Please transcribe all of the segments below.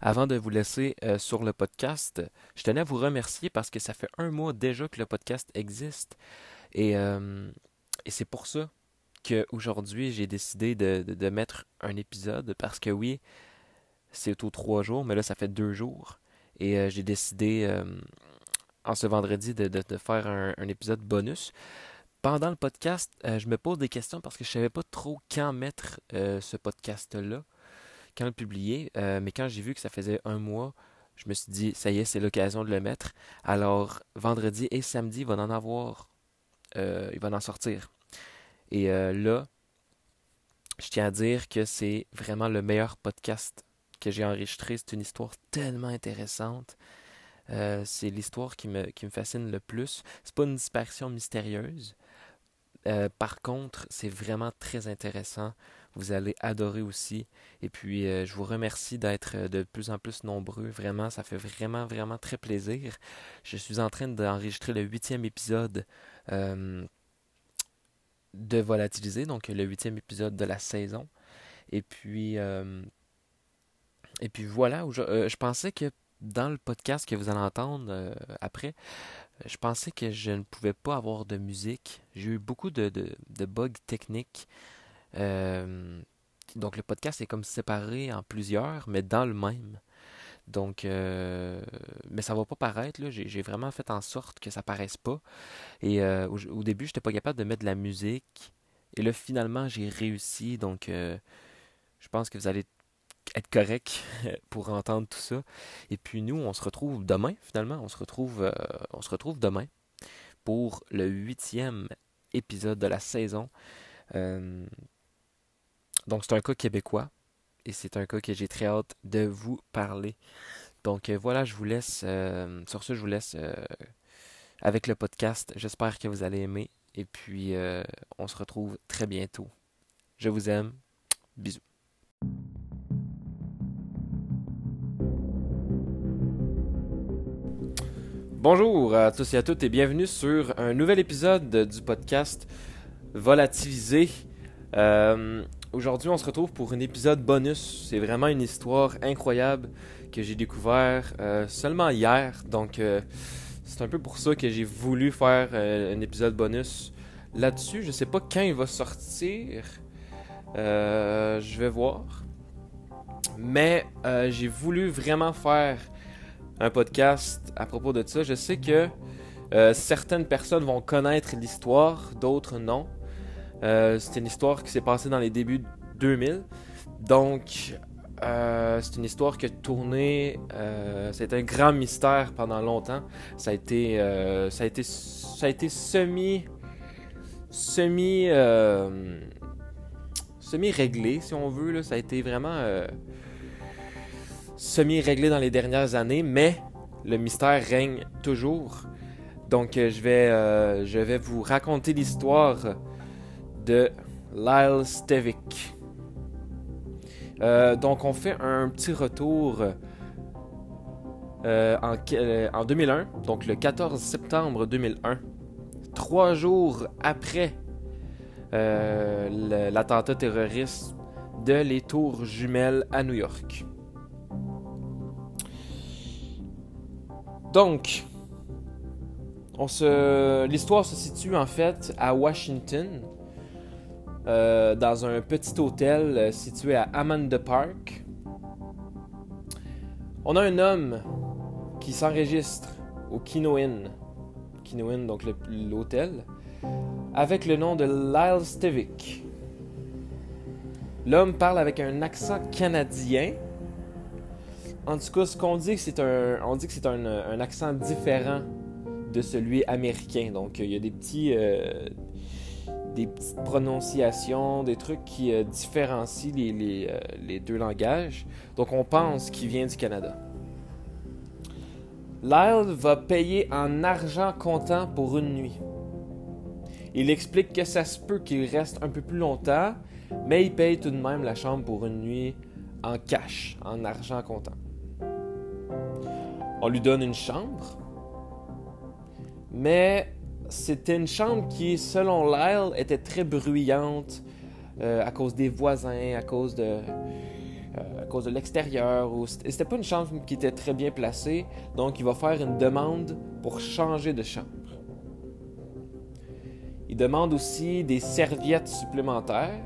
Avant de vous laisser euh, sur le podcast, je tenais à vous remercier parce que ça fait un mois déjà que le podcast existe. Et, euh, et c'est pour ça qu'aujourd'hui, j'ai décidé de, de, mettre un épisode parce que oui, c'est aux trois jours, mais là, ça fait deux jours. Et euh, j'ai décidé en ce vendredi de, de, faire un, un, épisode bonus. Pendant le podcast, je me pose des questions parce que je ne savais pas trop quand mettre ce podcast-là quand le publier, euh, mais quand j'ai vu que ça faisait un mois, je me suis dit, ça y est, c'est l'occasion de le mettre. Alors, vendredi et samedi, il va en avoir, euh, il va en sortir. Et euh, là, je tiens à dire que c'est vraiment le meilleur podcast que j'ai enregistré. C'est une histoire tellement intéressante. c'est l'histoire qui me, qui me fascine le plus. C'est pas une disparition mystérieuse. par contre, c'est vraiment très intéressant. Vous allez adorer aussi. Et puis, euh, je vous remercie d'être euh, de plus en plus nombreux. Vraiment, ça fait vraiment, vraiment très plaisir. Je suis en train d'enregistrer le huitième épisode euh, de Volatiliser, donc le huitième épisode de la saison. Et puis, et puis voilà, je, pensais que dans le podcast que vous allez entendre après, je pensais que je ne pouvais pas avoir de musique. J'ai eu beaucoup de, de bugs techniques. Euh, donc le podcast est comme séparé en plusieurs, mais dans le même. Donc, euh, mais ça va pas paraître. J'ai vraiment fait en sorte que ça paraisse pas. Et euh, au, début, j'étais pas capable de mettre de la musique. Et là, finalement, j'ai réussi. Donc, je pense que vous allez être correct pour entendre tout ça. Et puis nous, on se retrouve demain. Finalement, on se retrouve, on se retrouve demain pour le huitième épisode de la saison. Donc, c'est un cas québécois et c'est un cas que j'ai très hâte de vous parler. Donc, euh, voilà, je vous laisse. Euh, sur ce, je vous laisse euh, avec le podcast. J'espère que vous allez aimer. Et puis, on se retrouve très bientôt. Je vous aime. Bisous. Bonjour à tous et à toutes et bienvenue sur un nouvel épisode du podcast Volatilisé. Aujourd'hui, on se retrouve pour un épisode bonus. C'est vraiment une histoire incroyable que j'ai découvert euh, seulement hier. Donc, euh, c'est un peu pour ça que j'ai voulu faire euh, un épisode bonus là-dessus. Je sais pas quand il va sortir. je vais voir. Mais j'ai voulu vraiment faire un podcast à propos de ça. Je sais que certaines personnes vont connaître l'histoire, d'autres non. Euh, c'est une histoire qui s'est passée dans les débuts 2000. Donc, euh, c'est une histoire qui a tourné. Euh, c'est un grand mystère pendant longtemps. Ça a été, ça a été, ça a été semi, semi, semi réglé si on veut. Là. Ça a été vraiment semi réglé dans les dernières années, mais le mystère règne toujours. Donc, je vais, je vais vous raconter l'histoire de Lyle Stevick. Euh, donc on fait un petit retour euh, en, euh, en, 2001, donc le 14 septembre 2001, trois jours après l'attentat terroriste de les tours jumelles à New York. Donc, l'histoire se situe en fait à Washington, euh, dans un petit hôtel euh, situé à Amanda Park. On a un homme qui s'enregistre au Kino Inn, donc l'hôtel, avec le nom de Lyle Stevick. L'homme parle avec un accent canadien. En tout cas, ce qu'on dit, c'est un, on dit que c'est un, un, accent différent de celui américain. Donc, il y a des petits, euh, des petites prononciations, des trucs qui euh, différencient les, euh, les, deux langages. Donc on pense qu'il vient du Canada. Lyle va payer en argent comptant pour une nuit. Il explique que ça se peut qu'il reste un peu plus longtemps, mais il paye tout de même la chambre pour une nuit en cash, en argent comptant. On lui donne une chambre, mais c'était une chambre qui, selon Lyle, était très bruyante euh, à cause des voisins, à cause de. Euh, de l'extérieur c'était pas une chambre qui était très bien placée, donc il va faire une demande pour changer de chambre. Il demande aussi des serviettes supplémentaires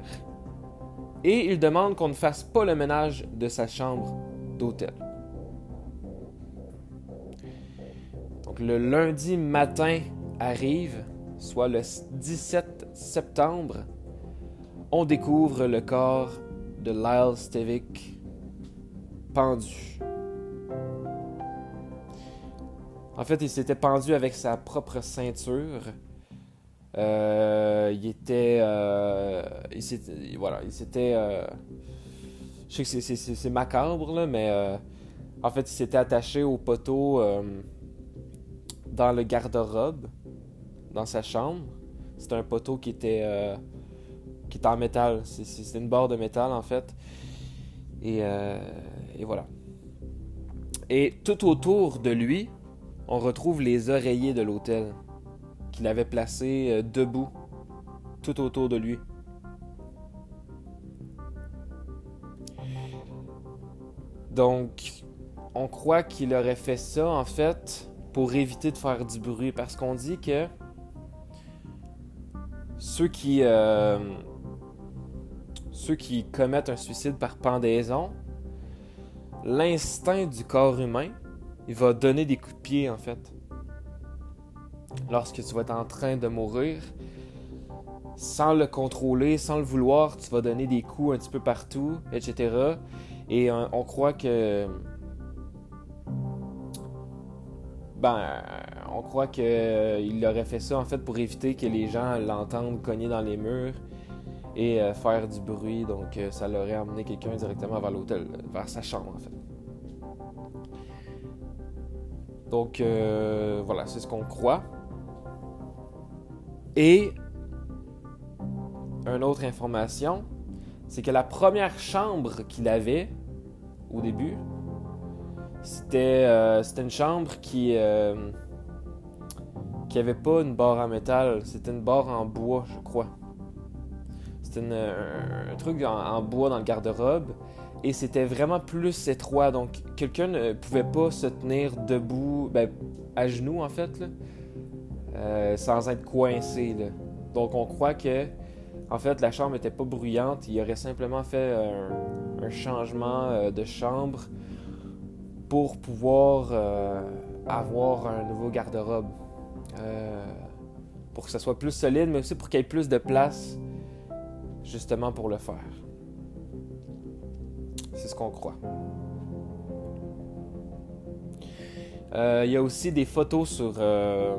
et il demande qu'on ne fasse pas le ménage de sa chambre d'hôtel. Donc le lundi matin arrive, soit le 17 septembre, on découvre le corps de Lyle Stevick pendu. En fait, il s'était pendu avec sa propre ceinture. Euh, il était. Euh, il voilà, il s'était. Euh, je sais que c'est macabre, là, mais en fait, il s'était attaché au poteau dans le garde-robe, dans sa chambre. C'était un poteau qui était qui est en métal. C'est une barre de métal, en fait. Euh, et, voilà. Et tout autour de lui, on retrouve les oreillers de l'hôtel qu'il avait placés euh, debout, tout autour de lui. Donc, on croit qu'il aurait fait ça, en fait, pour éviter de faire du bruit, parce qu'on dit que ceux qui, euh, ceux qui commettent un suicide par pendaison, l'instinct du corps humain, il va donner des coups de pied en fait. Lorsque tu vas être en train de mourir, sans le contrôler, sans le vouloir, tu vas donner des coups un petit peu partout, etc. Et on, croit que. Ben, on croit qu'il aurait fait ça en fait pour éviter que les gens l'entendent cogner dans les murs et euh, faire du bruit. Donc, euh, ça l'aurait amené quelqu'un directement vers l'hôtel, vers sa chambre en fait. Donc, euh, voilà, c'est ce qu'on croit. Et une autre information, c'est que la première chambre qu'il avait au début, c'était une chambre qui qui avait pas une barre en métal, c'était une barre en bois, je crois. C'était un, truc en, bois dans le garde-robe. Et c'était vraiment plus étroit. Donc, quelqu'un ne pouvait pas se tenir debout, ben, à genoux en fait, euh, sans être coincé. Donc, on croit que, en fait, la chambre n'était pas bruyante. Il aurait simplement fait un, changement euh, de chambre pour pouvoir euh, avoir un nouveau garde-robe. pour que ça soit plus solide, mais aussi pour qu'il y ait plus de place justement pour le faire. C'est ce qu'on croit. Euh, il y a aussi des photos sur, euh,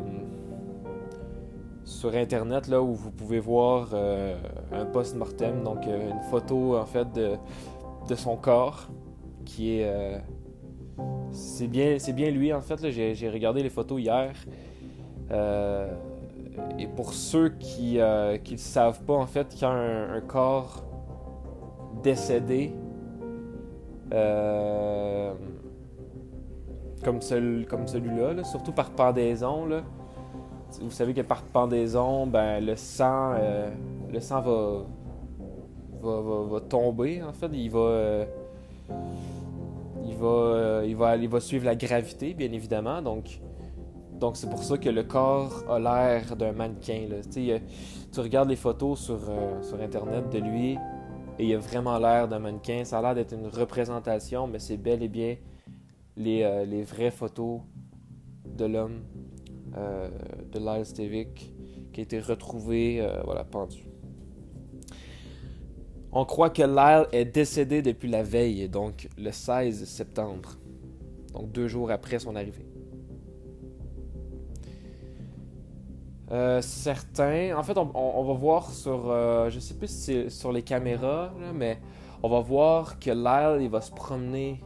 Internet là, où vous pouvez voir euh, un post-mortem, donc une photo en fait de, de son corps qui est... c'est bien, bien lui en fait, j'ai regardé les photos hier. Et pour ceux qui ne euh, savent pas, en fait, y a un, corps décédé, euh, comme, comme celui-là, surtout par pendaison, vous savez que par pendaison, ben, le sang, euh, le sang va, va, tomber, en fait. Il va, il, va, il, va, suivre la gravité, bien évidemment. Donc, c'est pour ça que le corps a l'air d'un mannequin. Tu regardes les photos sur, euh, sur Internet de lui et il a vraiment l'air d'un mannequin. Ça a l'air d'être une représentation, mais c'est bel et bien les, euh, vraies photos de l'homme, euh, de Lyle Stevick, qui a été retrouvé voilà, pendu. On croit que Lyle est décédé depuis la veille, donc le 16 septembre, donc deux jours après son arrivée. Euh, certains. En fait, on, va voir sur. Euh, je sais plus si c'est sur les caméras, mais on va voir que Lyle, il va se promener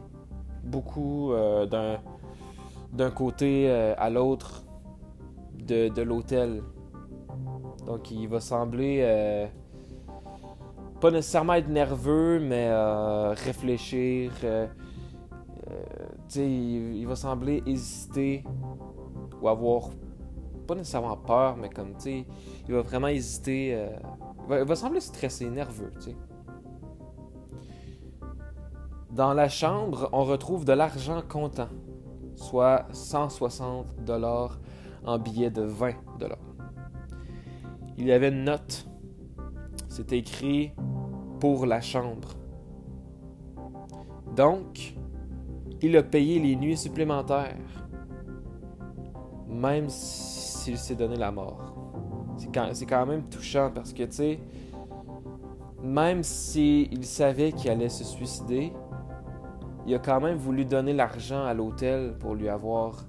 beaucoup euh, d'un côté à l'autre de, de l'hôtel. Donc, il va sembler. Pas nécessairement être nerveux, mais réfléchir. il, il va sembler hésiter ou avoir pas nécessairement peur, mais comme, tu sais, il va vraiment hésiter. Euh, il, va, sembler stressé, nerveux, tu sais. Dans la chambre, on retrouve de l'argent comptant, soit 160 dollars en billets de 20 dollars. Il y avait une note. C'était écrit pour la chambre. Donc, il a payé les nuits supplémentaires, même s'il s'est donné la mort. C'est quand, même touchant parce que, tu sais, même s'il savait qu'il allait se suicider, il a quand même voulu donner l'argent à l'hôtel pour lui avoir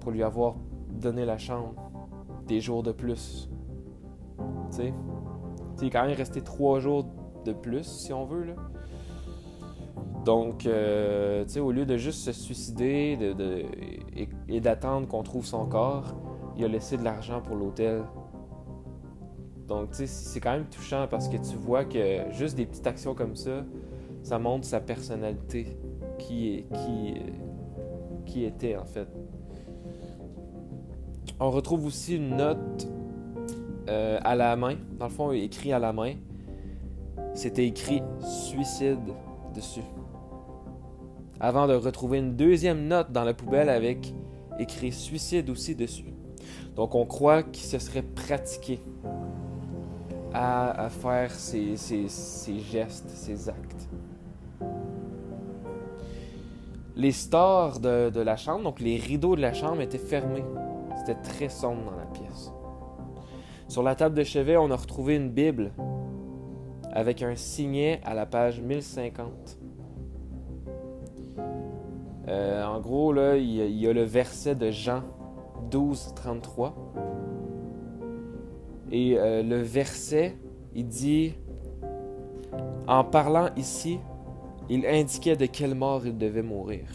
pour lui avoir donné la chambre des jours de plus. Tu sais, est quand même resté trois jours de plus, si on veut, là. Donc, euh, tu sais, au lieu de juste se suicider de, et, d'attendre qu'on trouve son corps, il a laissé de l'argent pour l'hôtel. Donc, tu sais, c'est quand même touchant parce que tu vois que juste des petites actions comme ça, ça montre sa personnalité, qui, qui, qui était en fait. On retrouve aussi une note euh, à la main, dans le fond écrit à la main. C'était écrit suicide dessus. Avant de retrouver une deuxième note dans la poubelle avec écrit suicide aussi dessus. Donc on croit qu'il se serait pratiqué à, faire ces, gestes, ces actes. Les stores de, de, la chambre, donc les rideaux de la chambre étaient fermés. C'était très sombre dans la. Sur la table de chevet, on a retrouvé une Bible avec un signet à la page 1050. Euh, en gros, là, il y, a, le verset de Jean 12, 33. Et euh, le verset, il dit, en parlant ici, il indiquait de quelle mort il devait mourir.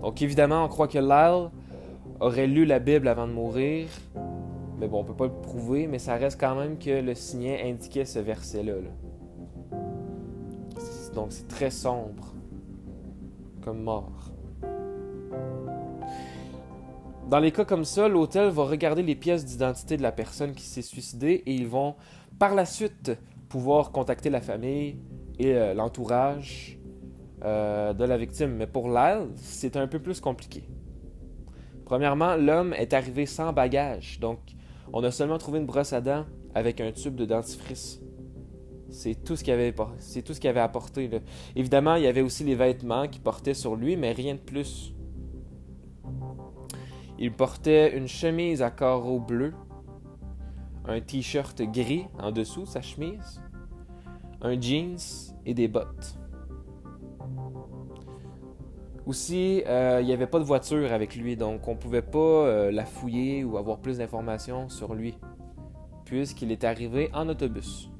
Donc évidemment, on croit que Lyle aurait lu la Bible avant de mourir. Mais bon, on peut pas le prouver, mais ça reste quand même que le signet indiquait ce verset-là. Donc c'est très sombre comme mort. Dans les cas comme ça, l'hôtel va regarder les pièces d'identité de la personne qui s'est suicidée et ils vont par la suite pouvoir contacter la famille et euh, l'entourage euh, de la victime. Mais pour Lyle, c'est un peu plus compliqué. Premièrement, l'homme est arrivé sans bagage, donc on a seulement trouvé une brosse à dents avec un tube de dentifrice. C'est tout ce qu'il avait, avait apporté. Évidemment, il y avait aussi les vêtements qu'il portait sur lui, mais rien de plus. Il portait une chemise à carreaux bleus, un t-shirt gris en dessous sa chemise, un jeans et des bottes. Aussi, euh, il n'y avait pas de voiture avec lui, donc on ne pouvait pas euh, la fouiller ou avoir plus d'informations sur lui, puisqu'il est arrivé en autobus.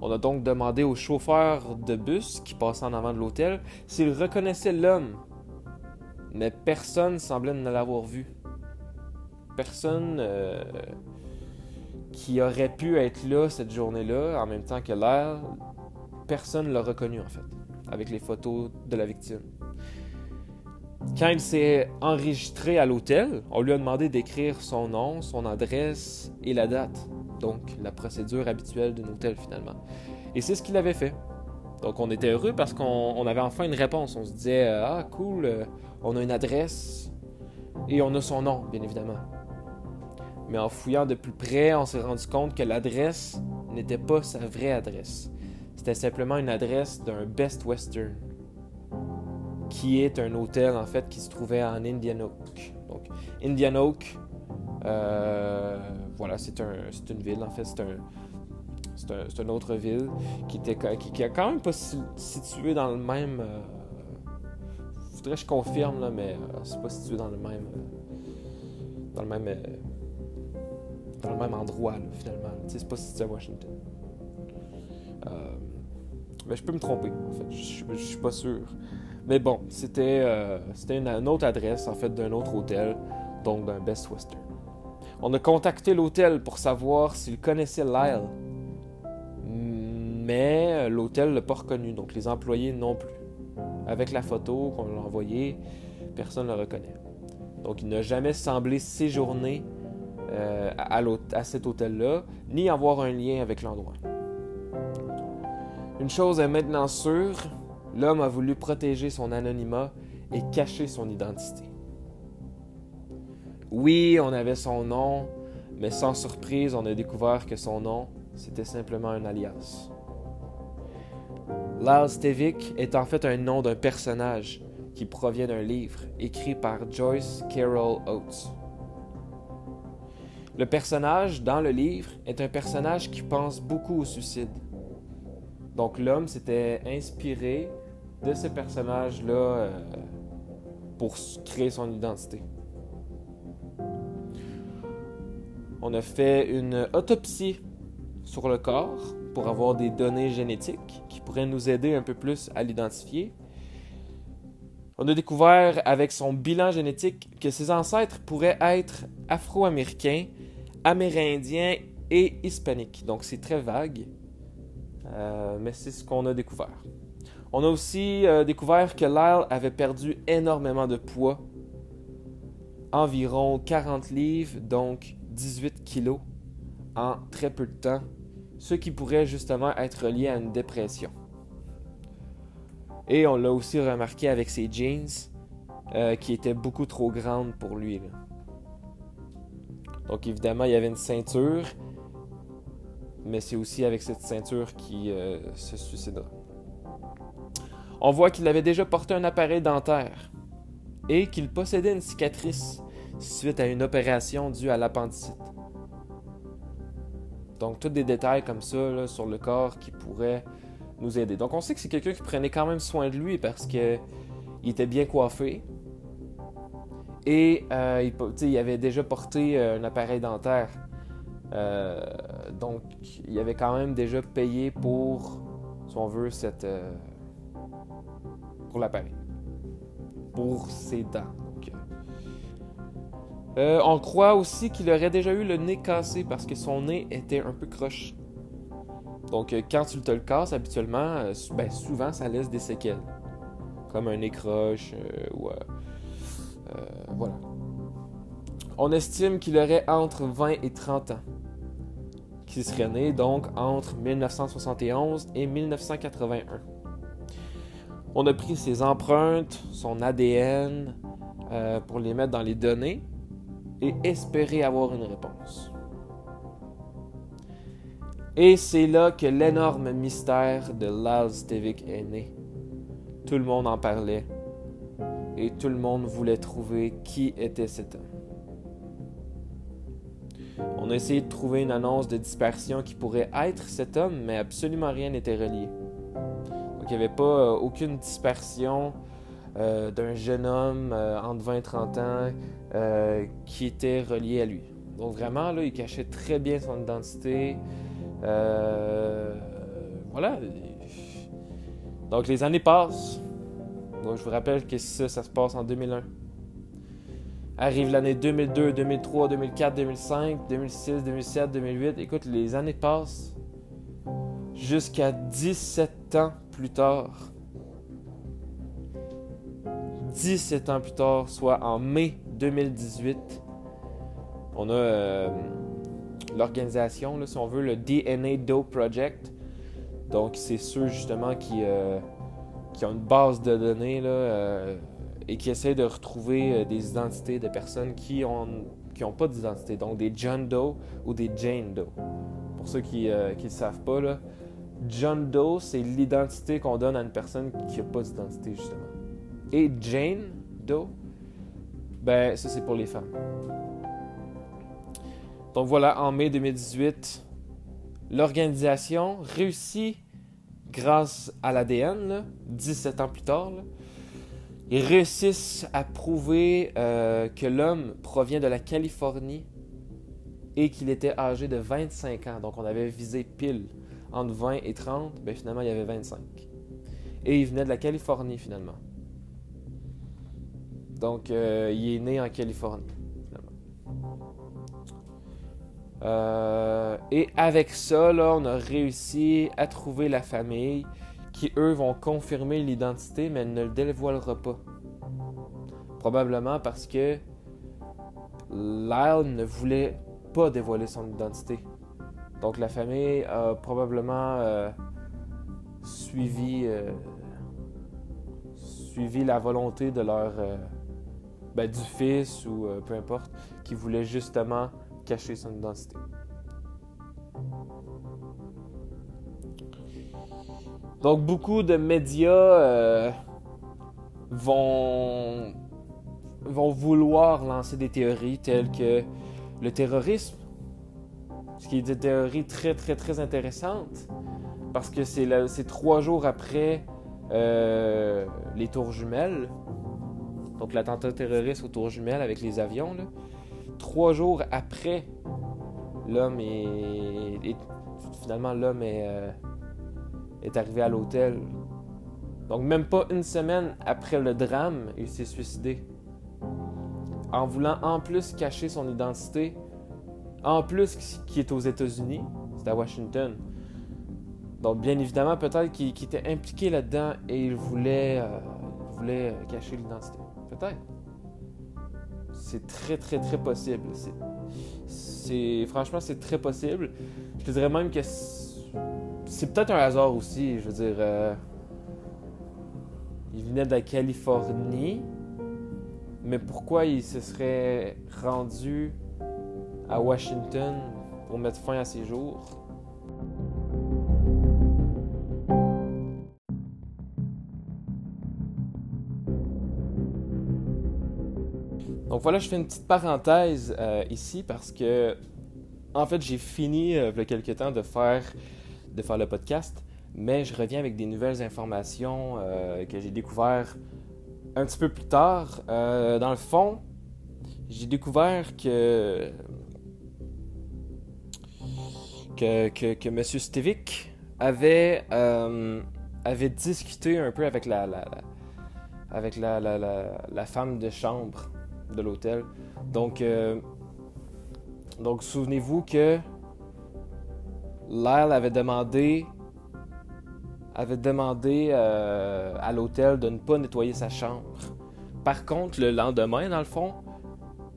On a donc demandé au chauffeur de bus qui passait en avant de l'hôtel s'il reconnaissait l'homme, mais personne semblait ne l'avoir vu. Personne euh, qui aurait pu être là cette journée-là, en même temps que l'air, personne ne l'a reconnu en fait avec les photos de la victime. Quand il s'est enregistré à l'hôtel, on lui a demandé d'écrire son nom, son adresse et la date. Donc, la procédure habituelle d'un hôtel finalement. Et c'est ce qu'il avait fait. Donc, on était heureux parce qu'on avait enfin une réponse. On se disait Ah, cool, euh, on a une adresse et on a son nom, bien évidemment. Mais en fouillant de plus près, on s'est rendu compte que l'adresse n'était pas sa vraie adresse. C'était simplement une adresse d'un Best Western, qui est un hôtel en fait qui se trouvait en Indian Oak. Donc, Indian Oak, euh, voilà, c'est un, une ville en fait, c'est un, c'est un, une autre ville qui était qui, qui quand même pas situé dans le même. Euh, faudrait que je confirme là, mais euh, c'est pas situé dans le même, euh, dans le même, dans le même endroit finalement. C'est pas situé à Washington. Mais je peux me tromper, en fait. Je, je, suis pas sûr. Mais bon, c'était euh, une, autre adresse, en fait, d'un autre hôtel, donc d'un Best Western. On a contacté l'hôtel pour savoir s'il connaissait Lyle. Mais l'hôtel ne l'a pas reconnu, donc les employés non plus. Avec la photo qu'on a envoyée, personne ne le reconnaît. Donc il n'a jamais semblé séjourner euh, à cet hôtel-là, ni avoir un lien avec l'endroit. Une chose est maintenant sûre, l'homme a voulu protéger son anonymat et cacher son identité. Oui, on avait son nom, mais sans surprise, on a découvert que son nom, c'était simplement un alias. Lyle Stevick est en fait un nom d'un personnage qui provient d'un livre écrit par Joyce Carol Oates. Le personnage dans le livre est un personnage qui pense beaucoup au suicide. Donc l'homme s'était inspiré de ce personnage-là euh, pour créer son identité. On a fait une autopsie sur le corps pour avoir des données génétiques qui pourraient nous aider un peu plus à l'identifier. On a découvert avec son bilan génétique que ses ancêtres pourraient être afro-américains, amérindiens et hispaniques. Donc c'est très vague, euh, mais c'est ce qu'on a découvert. On a aussi euh, découvert que Lyle avait perdu énormément de poids, environ 40 livres, donc 18 kilos, en très peu de temps, ce qui pourrait justement être lié à une dépression. Et on l'a aussi remarqué avec ses jeans, euh, qui étaient beaucoup trop grandes pour lui. Donc évidemment, il y avait une ceinture, mais c'est aussi avec cette ceinture qu'il euh, se suicidera. On voit qu'il avait déjà porté un appareil dentaire et qu'il possédait une cicatrice suite à une opération due à l'appendicite. Donc, tous des détails comme ça sur le corps qui pourraient nous aider. Donc, on sait que c'est quelqu'un qui prenait quand même soin de lui parce qu'il était bien coiffé. Et euh, il, avait déjà porté euh, un appareil dentaire. Euh, donc, il avait quand même déjà payé pour, si on veut, cette, pour l'appareil. Pour ses dents. Euh, on croit aussi qu'il aurait déjà eu le nez cassé parce que son nez était un peu croche. Donc, euh, quand tu te le casses, habituellement, euh, ben, souvent, ça laisse des séquelles. Comme un nez croche ou. voilà. On estime qu'il aurait entre 20 et 30 ans. Qu'il serait né donc entre 1971 et 1981. On a pris ses empreintes, son ADN, pour les mettre dans les données et espérer avoir une réponse. Et c'est là que l'énorme mystère de Lal Stevick est né. Tout le monde en parlait et tout le monde voulait trouver qui était cet homme. On a essayé de trouver une annonce de dispersion qui pourrait être cet homme, mais absolument rien n'était relié. Donc il n'y avait pas euh, aucune dispersion euh, d'un jeune homme euh, entre 20 et 30 ans euh, qui était relié à lui. Donc vraiment, là, il cachait très bien son identité. voilà. Donc les années passent. Donc je vous rappelle que ça, ça se passe en 2001. Arrive l'année 2002, 2003, 2004, 2005, 2006, 2007, 2008. Écoute, les années passent jusqu'à 17 ans plus tard. 17 ans plus tard, soit en mai 2018, on a euh, l'organisation, si on veut, le DNA Dope Project. Donc, c'est ceux justement qui, euh, qui ont une base de données là, euh, et qui essaient de retrouver des identités de personnes qui ont qui n'ont pas d'identité, donc des John Doe ou des Jane Doe. Pour ceux qui ne savent pas, John Doe, c'est l'identité qu'on donne à une personne qui n'a pas d'identité, justement. Et Jane Doe, ben ça c'est pour les femmes. Donc voilà, en mai 2018, l'organisation réussit grâce à l'ADN, 17 ans plus tard, ils réussissent à prouver euh, que l'homme provient de la Californie et qu'il était âgé de 25 ans. Donc on avait visé pile entre 20 et 30, ben finalement il y avait 25. Et il venait de la Californie finalement. Donc, euh, il est né en Californie, euh, et avec ça, là, on a réussi à trouver la famille qui, eux, vont confirmer l'identité, mais ne le dévoilera pas. Probablement parce que Lyle ne voulait pas dévoiler son identité. Donc la famille a probablement euh, suivi, suivi la volonté de leur ben, du fils ou peu importe, qui voulait justement cacher son identité. Donc beaucoup de médias vont, vont vouloir lancer des théories telles que le terrorisme, ce qui est des théories très très très intéressantes, parce que c'est trois jours après euh, les tours jumelles, donc l'attentat terroriste aux tours jumelles avec les avions, trois jours après, l'homme est, finalement l'homme est, euh, est arrivé à l'hôtel donc même pas une semaine après le drame, il s'est suicidé. En voulant en plus cacher son identité, en plus qui est aux États-Unis, c'est à Washington. Donc bien évidemment, peut-être qu'il était impliqué là-dedans et il voulait, euh, voulait euh, cacher l'identité. Peut-être. C'est très très très possible. C'est franchement c'est très possible. Je dirais même que c'est peut-être un hasard aussi. Je veux dire. Euh, il venait de la Californie, mais pourquoi il se serait rendu à Washington pour mettre fin à ses jours? Donc voilà, je fais une petite parenthèse euh, ici parce que, en fait, j'ai fini euh, il y a quelques temps de faire, de faire le podcast mais je reviens avec des nouvelles informations euh, que j'ai découvertes un petit peu plus tard. Euh, dans le fond, j'ai découvert que que, que, M. Stevic avait, euh, avait discuté un peu avec la, avec la, la, femme de chambre de l'hôtel. Donc, donc souvenez-vous que Lyle avait demandé avait demandé euh, à l'hôtel de ne pas nettoyer sa chambre. Par contre, le lendemain, dans le fond,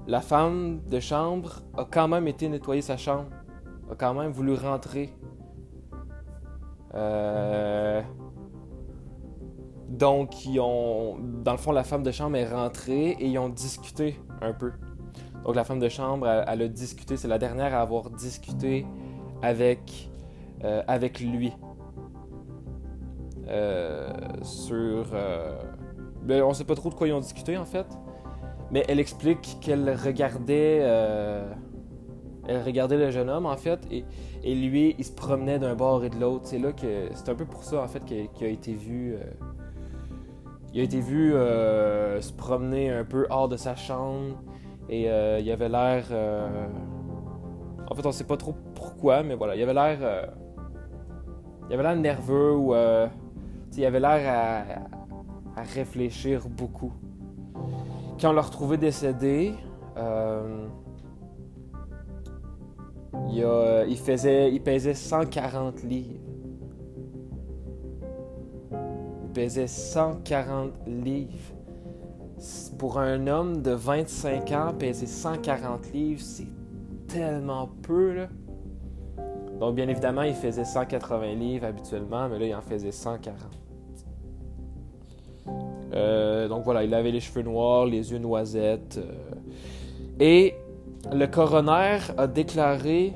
la femme de chambre a quand même été nettoyer sa chambre, a quand même voulu rentrer. Euh, donc, ils ont, dans le fond, la femme de chambre est rentrée et ils ont discuté un peu. Donc, la femme de chambre, elle, a discuté, c'est la dernière à avoir discuté avec, euh, avec lui. Euh, sur. Euh, ben, on sait pas trop de quoi ils ont discuté en fait. Mais elle explique qu'elle regardait. Elle regardait le jeune homme en fait et, et lui il se promenait d'un bord et de l'autre. C'est là que. Un peu pour ça en fait qu'il a été vu. il a été vu se promener un peu hors de sa chambre et il avait l'air. En fait, on sait pas trop pourquoi, mais voilà, il avait l'air. il avait l'air nerveux ou il avait l'air à, réfléchir beaucoup. Quand on l'a retrouvé décédé, euh, il, faisait, il pesait 140 livres. Il pesait 140 livres. Pour un homme de 25 ans, peser 140 livres, c'est tellement peu. Là. Donc, bien évidemment, il faisait 180 livres habituellement, mais là, il en faisait 140. Euh, donc voilà, il avait les cheveux noirs, les yeux noisettes. Euh. et le coroner a déclaré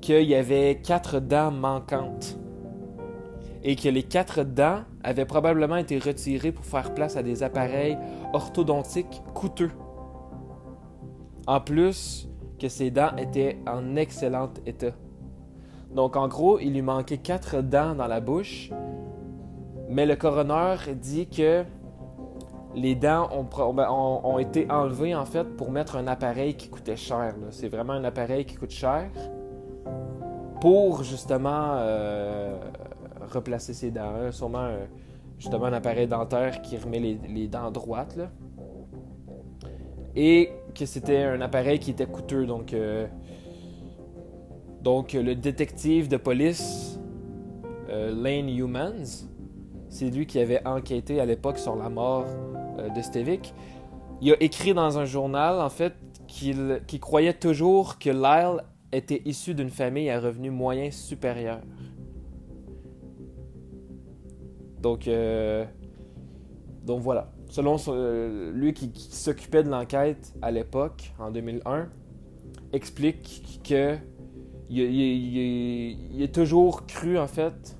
qu'il y avait quatre dents manquantes. Et que les quatre dents avaient probablement été retirées pour faire place à des appareils orthodontiques coûteux. En plus, que ses dents étaient en excellent état. Donc en gros, il lui manquait quatre dents dans la bouche mais le coroner dit que les dents ben, ont, été enlevées en fait pour mettre un appareil qui coûtait cher. C'est vraiment un appareil qui coûte cher pour justement euh, replacer ses dents. Hein. Sûrement justement un appareil dentaire qui remet les, dents droites. Et que c'était un appareil qui était coûteux. Donc, euh, donc le détective de police, euh, Lane Humans, c'est lui qui avait enquêté à l'époque sur la mort euh, de Stevic. Il a écrit dans un journal, en fait, qu'il croyait toujours que Lyle était issu d'une famille à revenus moyens supérieurs. Donc, euh, donc voilà. Selon lui qui, s'occupait de l'enquête à l'époque, en 2001, explique que il, il, a toujours cru en fait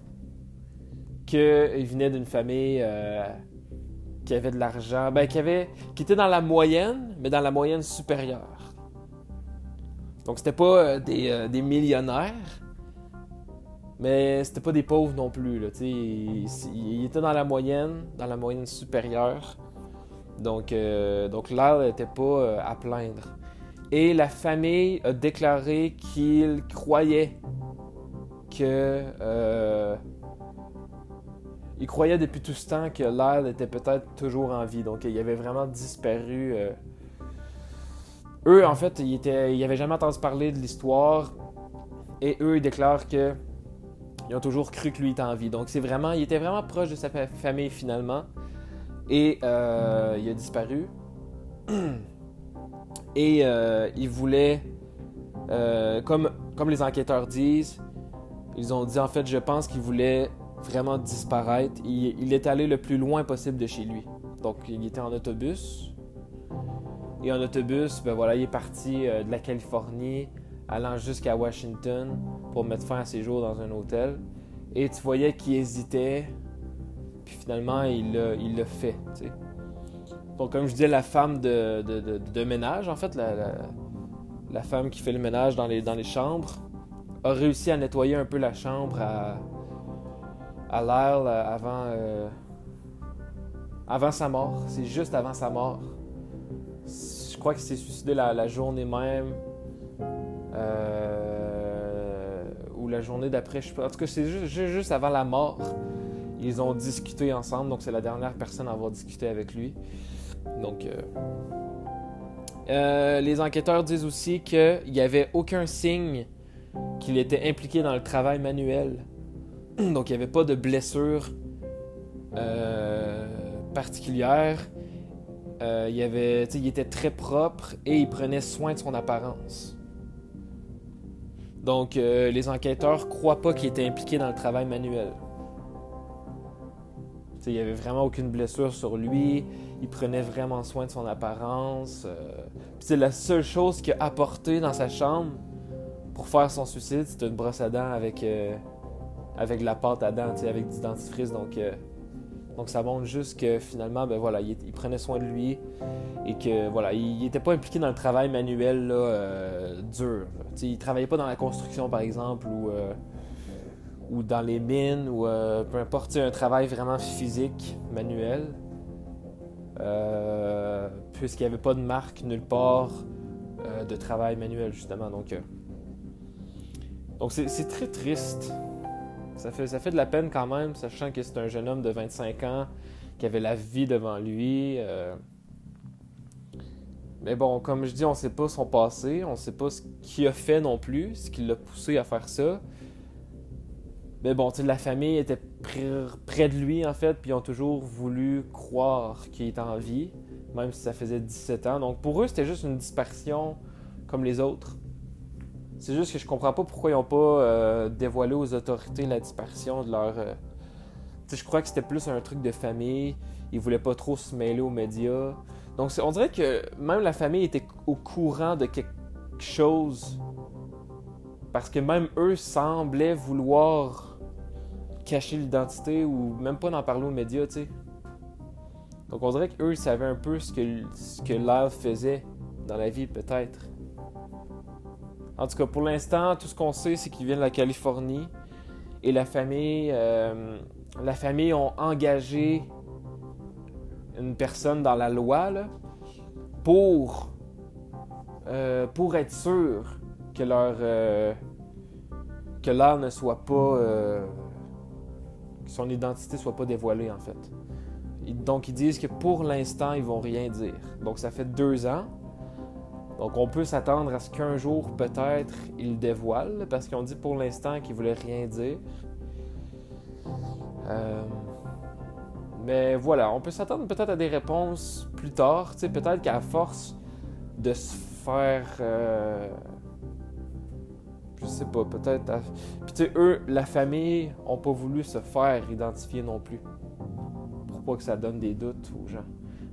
qu'il venait d'une famille qui avait de l'argent, ben, qui, avait, qui était dans la moyenne, mais dans la moyenne supérieure. Donc, c'était pas euh, des, euh, des, millionnaires, mais c'était pas des pauvres non plus. Là, il, il, était dans la moyenne, dans la moyenne supérieure. Donc, euh, donc l'air n'était pas à plaindre. Et la famille a déclaré qu'il croyait que il croyait depuis tout ce temps que l'air était peut-être toujours en vie. Donc, il avait vraiment disparu. Euh. Eux, en fait, ils, étaient, ils avaient jamais entendu parler de l'histoire. Et eux, ils déclarent que ils ont toujours cru que lui était en vie. Donc, c'est vraiment, il était vraiment proche de sa famille finalement. Et euh, il a disparu. Et euh, il voulait, comme, comme les enquêteurs disent, ils ont dit en fait, je pense qu'il voulait vraiment disparaître. Il, est allé le plus loin possible de chez lui. Donc, il était en autobus. Et en autobus, ben voilà, il est parti euh, de la Californie, allant jusqu'à Washington pour mettre fin à ses jours dans un hôtel. Et tu voyais qu'il hésitait. Puis finalement, il l'a fait. Donc, comme je disais, la femme de, ménage, en fait, la, femme qui fait le ménage dans les, chambres, a réussi à nettoyer un peu la chambre, à, à l'air avant, euh, avant sa mort. C'est juste avant sa mort. Je crois qu'il s'est suicidé la, journée même. Euh, ou la journée d'après. En tout cas, c'est juste, avant la mort. Ils ont discuté ensemble. Donc, c'est la dernière personne à avoir discuté avec lui. Donc. Euh, les enquêteurs disent aussi qu'il n'y avait aucun signe qu'il était impliqué dans le travail manuel Donc, il n'y avait pas de blessure euh, particulière. Euh, il, il était très propre et il prenait soin de son apparence. Donc, euh, les enquêteurs croient pas qu'il était impliqué dans le travail manuel. Il n'y avait vraiment aucune blessure sur lui. Il prenait vraiment soin de son apparence. c'est la seule chose qu'il a apporté dans sa chambre pour faire son suicide, c'était une brosse à dents avec avec la pâte à dents, avec du dentifrice. Donc, euh, donc ça montre juste que finalement, ben voilà, il, prenait soin de lui et que voilà, il n'était pas impliqué dans le travail manuel là, euh, dur. Il Il travaillait pas dans la construction, par exemple, ou, euh, ou dans les mines, ou peu importe, un travail vraiment physique, manuel. Puisqu'il n'y avait pas de marque nulle part de travail manuel, justement. Donc, donc c'est très triste. Ça fait, ça fait de la peine quand même, sachant que c'est un jeune homme de 25 ans qui avait la vie devant lui. Euh. Mais bon, comme je dis, on ne sait pas son passé, on ne sait pas ce qu'il a fait non plus, ce qui l'a poussé à faire ça. Mais bon, la famille était près de lui, en fait, puis ils ont toujours voulu croire qu'il était en vie, même si ça faisait 17 ans. Donc pour eux, c'était juste une disparition comme les autres. C'est juste que je comprends pas pourquoi ils n'ont pas euh, dévoilé aux autorités la disparition de leur. Euh, je crois que c'était plus un truc de famille. Ils voulaient pas trop se mêler aux médias. Donc on dirait que même la famille était au courant de quelque chose. Parce que même eux semblaient vouloir cacher l'identité ou même pas en parler aux médias, tu sais. Donc on dirait qu'eux, ils savaient un peu ce que, ce que faisait dans la vie, peut-être. En tout cas, pour l'instant, tout ce qu'on sait, c'est qu'il vient de la Californie. Et la famille, euh, la famille ont engagé une personne dans la loi pour, euh, pour être sûr que leur euh, que l'art ne soit pas que son identité soit pas dévoilée en fait. Donc ils disent que pour l'instant ils vont rien dire. Donc ça fait deux ans donc on peut s'attendre à ce qu'un jour, peut-être, il dévoile, parce qu'on dit pour l'instant qu'il voulait rien dire. Euh, mais voilà, on peut s'attendre peut-être à des réponses plus tard. Peut-être qu'à force de se faire... Euh, je sais pas, peut-être... Puis tu sais, eux, la famille, ont pas voulu se faire identifier non plus. pas que ça donne des doutes aux gens.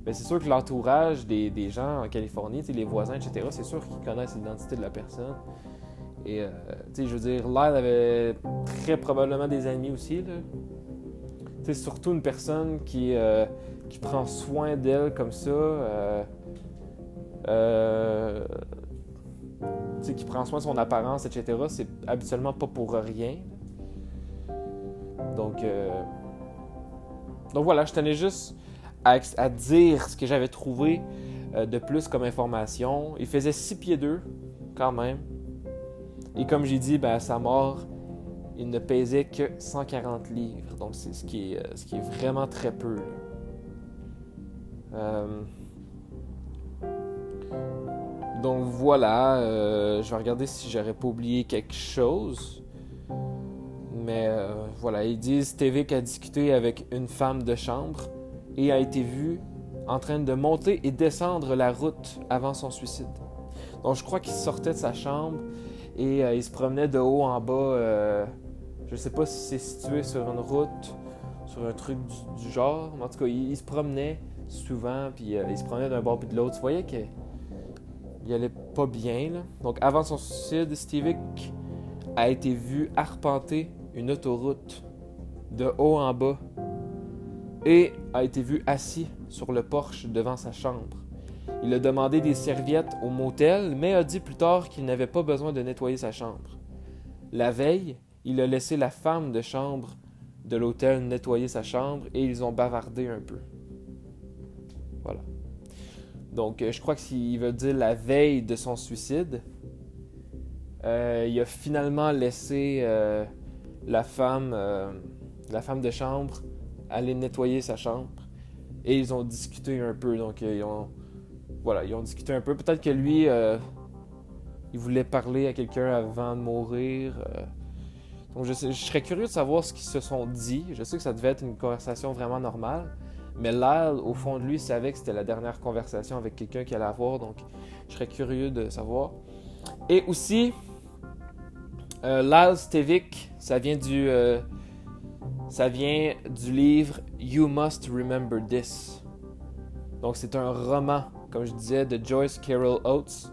Mais c'est sûr que l'entourage des, des, gens en Californie, les voisins, etc., c'est sûr qu'ils connaissent l'identité de la personne. Et, euh, je veux dire, Lyle avait très probablement des amis aussi. C'est surtout une personne qui, euh, qui prend soin d'elle comme ça. Euh, euh qui prend soin de son apparence, etc. C'est habituellement pas pour rien. Donc, donc voilà, je tenais juste à, dire ce que j'avais trouvé de plus comme information. Il faisait 6 pieds 2 quand même. Et comme j'ai dit, ben, à sa mort, il ne pesait que 140 livres. Donc, c'est ce qui est, euh, ce qui est vraiment très peu. Euh, donc voilà, euh, je vais regarder si j'aurais pas oublié quelque chose. Mais voilà, ils disent Tevic a discuté avec une femme de chambre et a été vu en train de monter et descendre la route avant son suicide. Donc je crois qu'il sortait de sa chambre et euh, il se promenait de haut en bas. Euh, je sais pas si c'est situé sur une route, sur un truc du, genre. Mais en tout cas, il, se promenait souvent, puis euh, il se promenait d'un bord puis de l'autre. Tu voyais qu'il il allait pas bien. Donc avant son suicide, Stevick a été vu arpenter une autoroute de haut en bas et a été vu assis sur le porche devant sa chambre. Il a demandé des serviettes au motel, mais a dit plus tard qu'il n'avait pas besoin de nettoyer sa chambre. La veille, il a laissé la femme de chambre de l'hôtel nettoyer sa chambre et ils ont bavardé un peu. Voilà. Donc, euh, je crois que s'il veut dire la veille de son suicide, euh, il a finalement laissé euh, la femme, la femme de chambre aller nettoyer sa chambre et ils ont discuté un peu. Donc, ils ont voilà, ils ont discuté un peu. Peut-être que lui, il voulait parler à quelqu'un avant de mourir. Donc je, serais curieux de savoir ce qu'ils se sont dit. Je sais que ça devait être une conversation vraiment normale. Mais Lyle, au fond de lui, savait que c'était la dernière conversation avec quelqu'un qu'il allait avoir. Donc je serais curieux de savoir. Et aussi, euh, Lyle Stevick, ça vient du... ça vient du livre You Must Remember This. Donc c'est un roman comme je disais, de Joyce Carol Oates.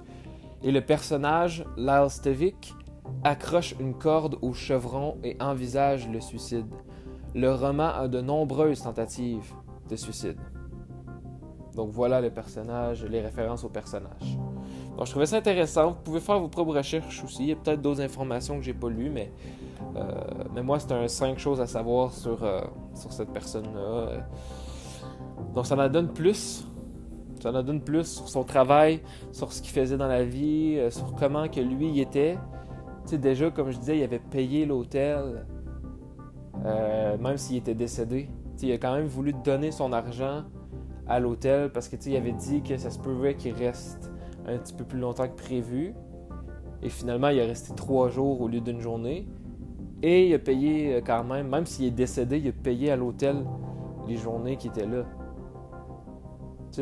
Et le personnage, Lyle Stevick, accroche une corde au chevron et envisage le suicide. Le roman a de nombreuses tentatives de suicide. Donc voilà le personnage, les références au personnage. Donc je trouvais ça intéressant. Vous pouvez faire vos propres recherches aussi. Il y a peut-être d'autres informations que j'ai pas lues, mais, euh, mais moi c'est un 5 choses à savoir sur, euh, sur cette personne-là. Donc ça en donne plus ça en donne plus sur son travail, sur ce qu'il faisait dans la vie, euh, sur comment que lui il était. Tu sais, déjà, comme je disais, il avait payé l'hôtel, même s'il était décédé. Tu sais, il a quand même voulu donner son argent à l'hôtel parce que tu sais, il avait dit que ça se pouvait qu'il reste un petit peu plus longtemps que prévu. Et finalement, il est resté trois jours au lieu d'une journée. Et il a payé euh, quand même, même s'il est décédé, il a payé à l'hôtel les journées qui étaient là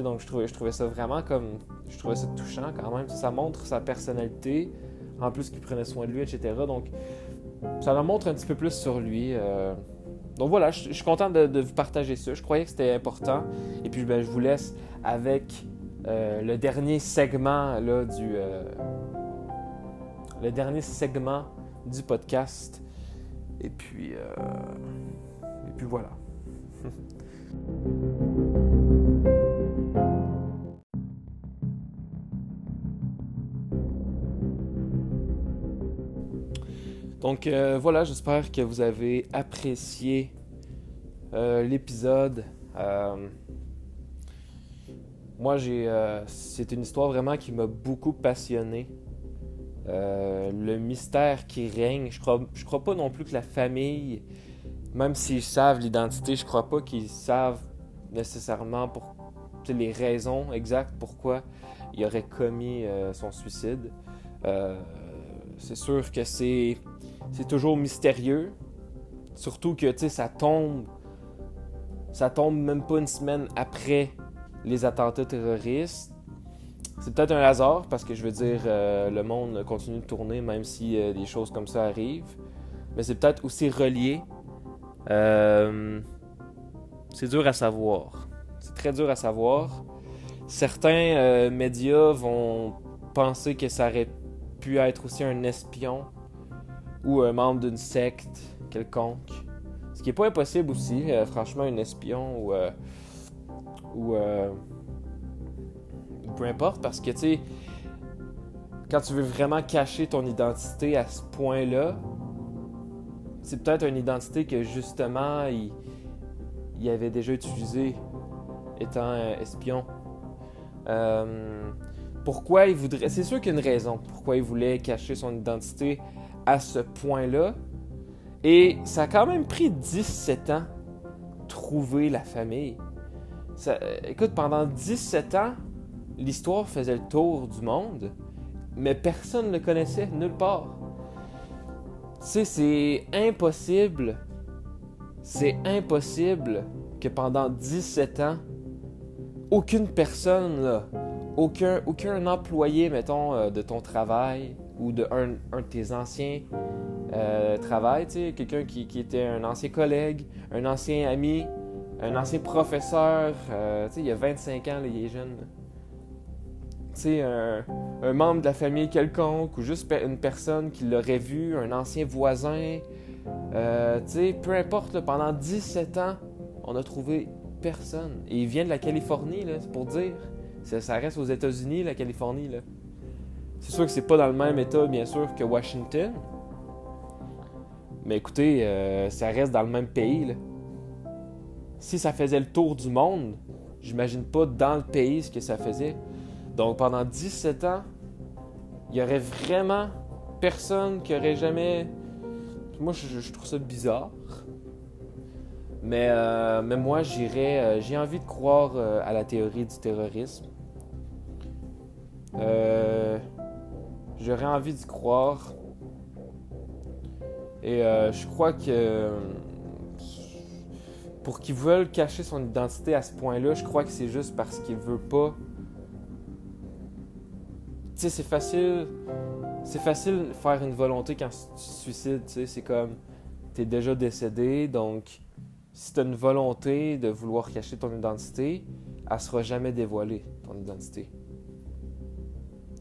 donc je trouvais, je trouvais ça vraiment comme. Je trouvais ça touchant quand même. Ça montre sa personnalité, en plus qu'il prenait soin de lui, etc. Donc ça en montre un petit peu plus sur lui. Euh. Donc voilà, je, suis content de, vous partager ça. Je croyais que c'était important. Et puis ben, je vous laisse avec euh, le dernier segment là, du. Euh, dernier segment du podcast. Et puis. et puis voilà. Donc euh, voilà, j'espère que vous avez apprécié euh, l'épisode. Euh, moi, c'est une histoire vraiment qui m'a beaucoup passionné. le mystère qui règne, je crois, crois pas non plus que la famille, même s'ils savent l'identité, je crois pas qu'ils savent nécessairement les raisons exactes pourquoi il aurait commis son suicide. c'est sûr que c'est c'est toujours mystérieux. Surtout que, tu sais, ça tombe. Ça tombe même pas une semaine après les attentats terroristes. C'est peut-être un hasard parce que je veux dire, euh, le monde continue de tourner même si euh, des choses comme ça arrivent. Mais c'est peut-être aussi relié. Euh, C'est dur à savoir. C'est très dur à savoir. Certains médias vont penser que ça aurait pu être aussi un espion ou un membre d'une secte quelconque. Ce qui est pas impossible aussi, euh, franchement, un espion ou, euh, ou, ou peu importe, parce que tu sais, quand tu veux vraiment cacher ton identité à ce point-là, c'est peut-être une identité que justement il, il avait déjà utilisée étant espion. Euh, pourquoi il voudrait. C'est sûr qu'il y a une raison pourquoi il voulait cacher son identité à ce point-là. Et ça a quand même pris 17 ans trouver la famille. Ça, écoute, pendant 17 ans, l'histoire faisait le tour du monde, mais personne ne le connaissait nulle part. Tu sais, c'est impossible. C'est impossible que pendant 17 ans, aucune personne, là, aucun, aucun employé, mettons, euh, de ton travail ou de un, de tes anciens euh, travail, tu sais, quelqu'un qui, qui, était un ancien collègue, un ancien ami, un ancien professeur, euh, il y a 25 ans, là, il est jeune. Un, un, membre de la famille quelconque ou juste une personne qui l'aurait vu, un ancien voisin, euh, peu importe, pendant 17 ans, on a trouvé personne. Et il vient de la Californie, c'est pour dire. Ça, reste aux États-Unis, la Californie. Là. C'est sûr que c'est pas dans le même état, bien sûr, que Washington. Mais écoutez, euh, ça reste dans le même pays. Là. Si ça faisait le tour du monde, j'imagine pas dans le pays ce que ça faisait. Donc pendant 17 ans, il y aurait vraiment personne qui aurait jamais. Moi, je trouve ça bizarre. Mais, euh, mais moi, j'irais. Euh, j'ai envie de croire euh, à la théorie du terrorisme. J'aurais envie d'y croire. Et je crois que. Pour qu'ils veulent cacher son identité à ce point-là, je crois que c'est juste parce qu'ils veulent pas. Tu sais, c'est facile. C'est facile faire une volonté quand tu te suicides, tu sais. C'est comme. T'es déjà décédé, donc si tu as une volonté de vouloir cacher ton identité, elle sera jamais dévoilée, ton identité.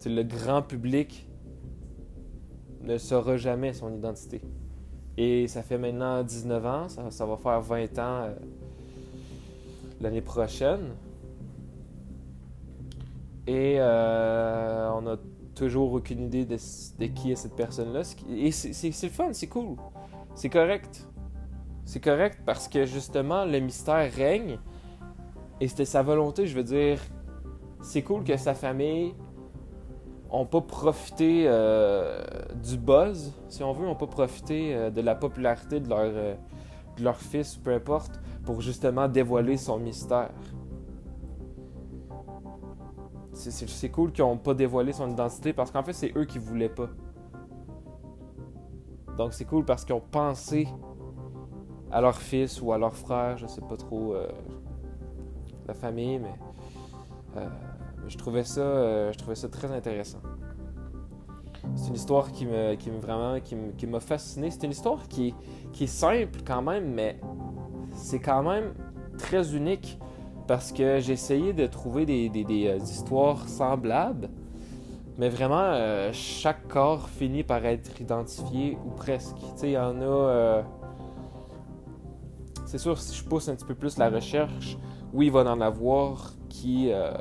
Le grand public ne saura jamais son identité. Et ça fait maintenant 19 ans, ça, va faire 20 ans euh, l'année prochaine. Et euh, on n'a toujours aucune idée de, qui est cette personne-là. Et c'est le fun, c'est cool. C'est correct. C'est correct parce que justement, le mystère règne. Et c'était sa volonté, je veux dire. C'est cool que sa famille n'ont pas profité euh, du buzz, si on veut, n'ont pas profité euh, de la popularité de leur, euh, fils, peu importe, pour justement dévoiler son mystère. C'est cool qu'ils n'ont pas dévoilé son identité parce qu'en fait, c'est eux qui voulaient pas. Donc c'est cool parce qu'ils ont pensé à leur fils ou à leur frère, je sais pas trop la famille, mais je trouvais ça, euh, je trouvais ça très intéressant. C'est une histoire qui me, qui me vraiment, qui m'a fasciné. C'est une histoire qui, qui est simple quand même, mais c'est quand même très unique parce que j'ai essayé de trouver des, des, des histoires semblables, mais vraiment, chaque corps finit par être identifié ou presque. Tu sais, il y en a c'est sûr, si je pousse un petit peu plus la recherche, oui, il va en avoir qui euh,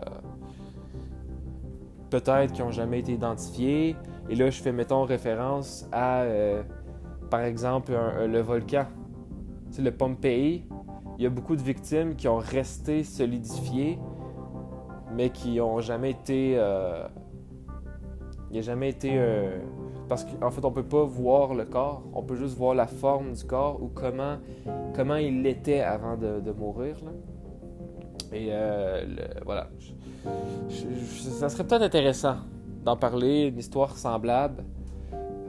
peut-être qui n'ont jamais été identifiés. Et là, je fais, mettons, référence à, euh, par exemple, le volcan. C'est le Pompéi. Il y a beaucoup de victimes qui ont resté solidifiées, mais qui n'ont jamais été. Euh, il n'a jamais été parce qu'en fait, on peut pas voir le corps, on peut juste voir la forme du corps ou comment, comment il était avant de, mourir. Et euh, voilà. Ça serait peut-être intéressant d'en parler, une histoire semblable.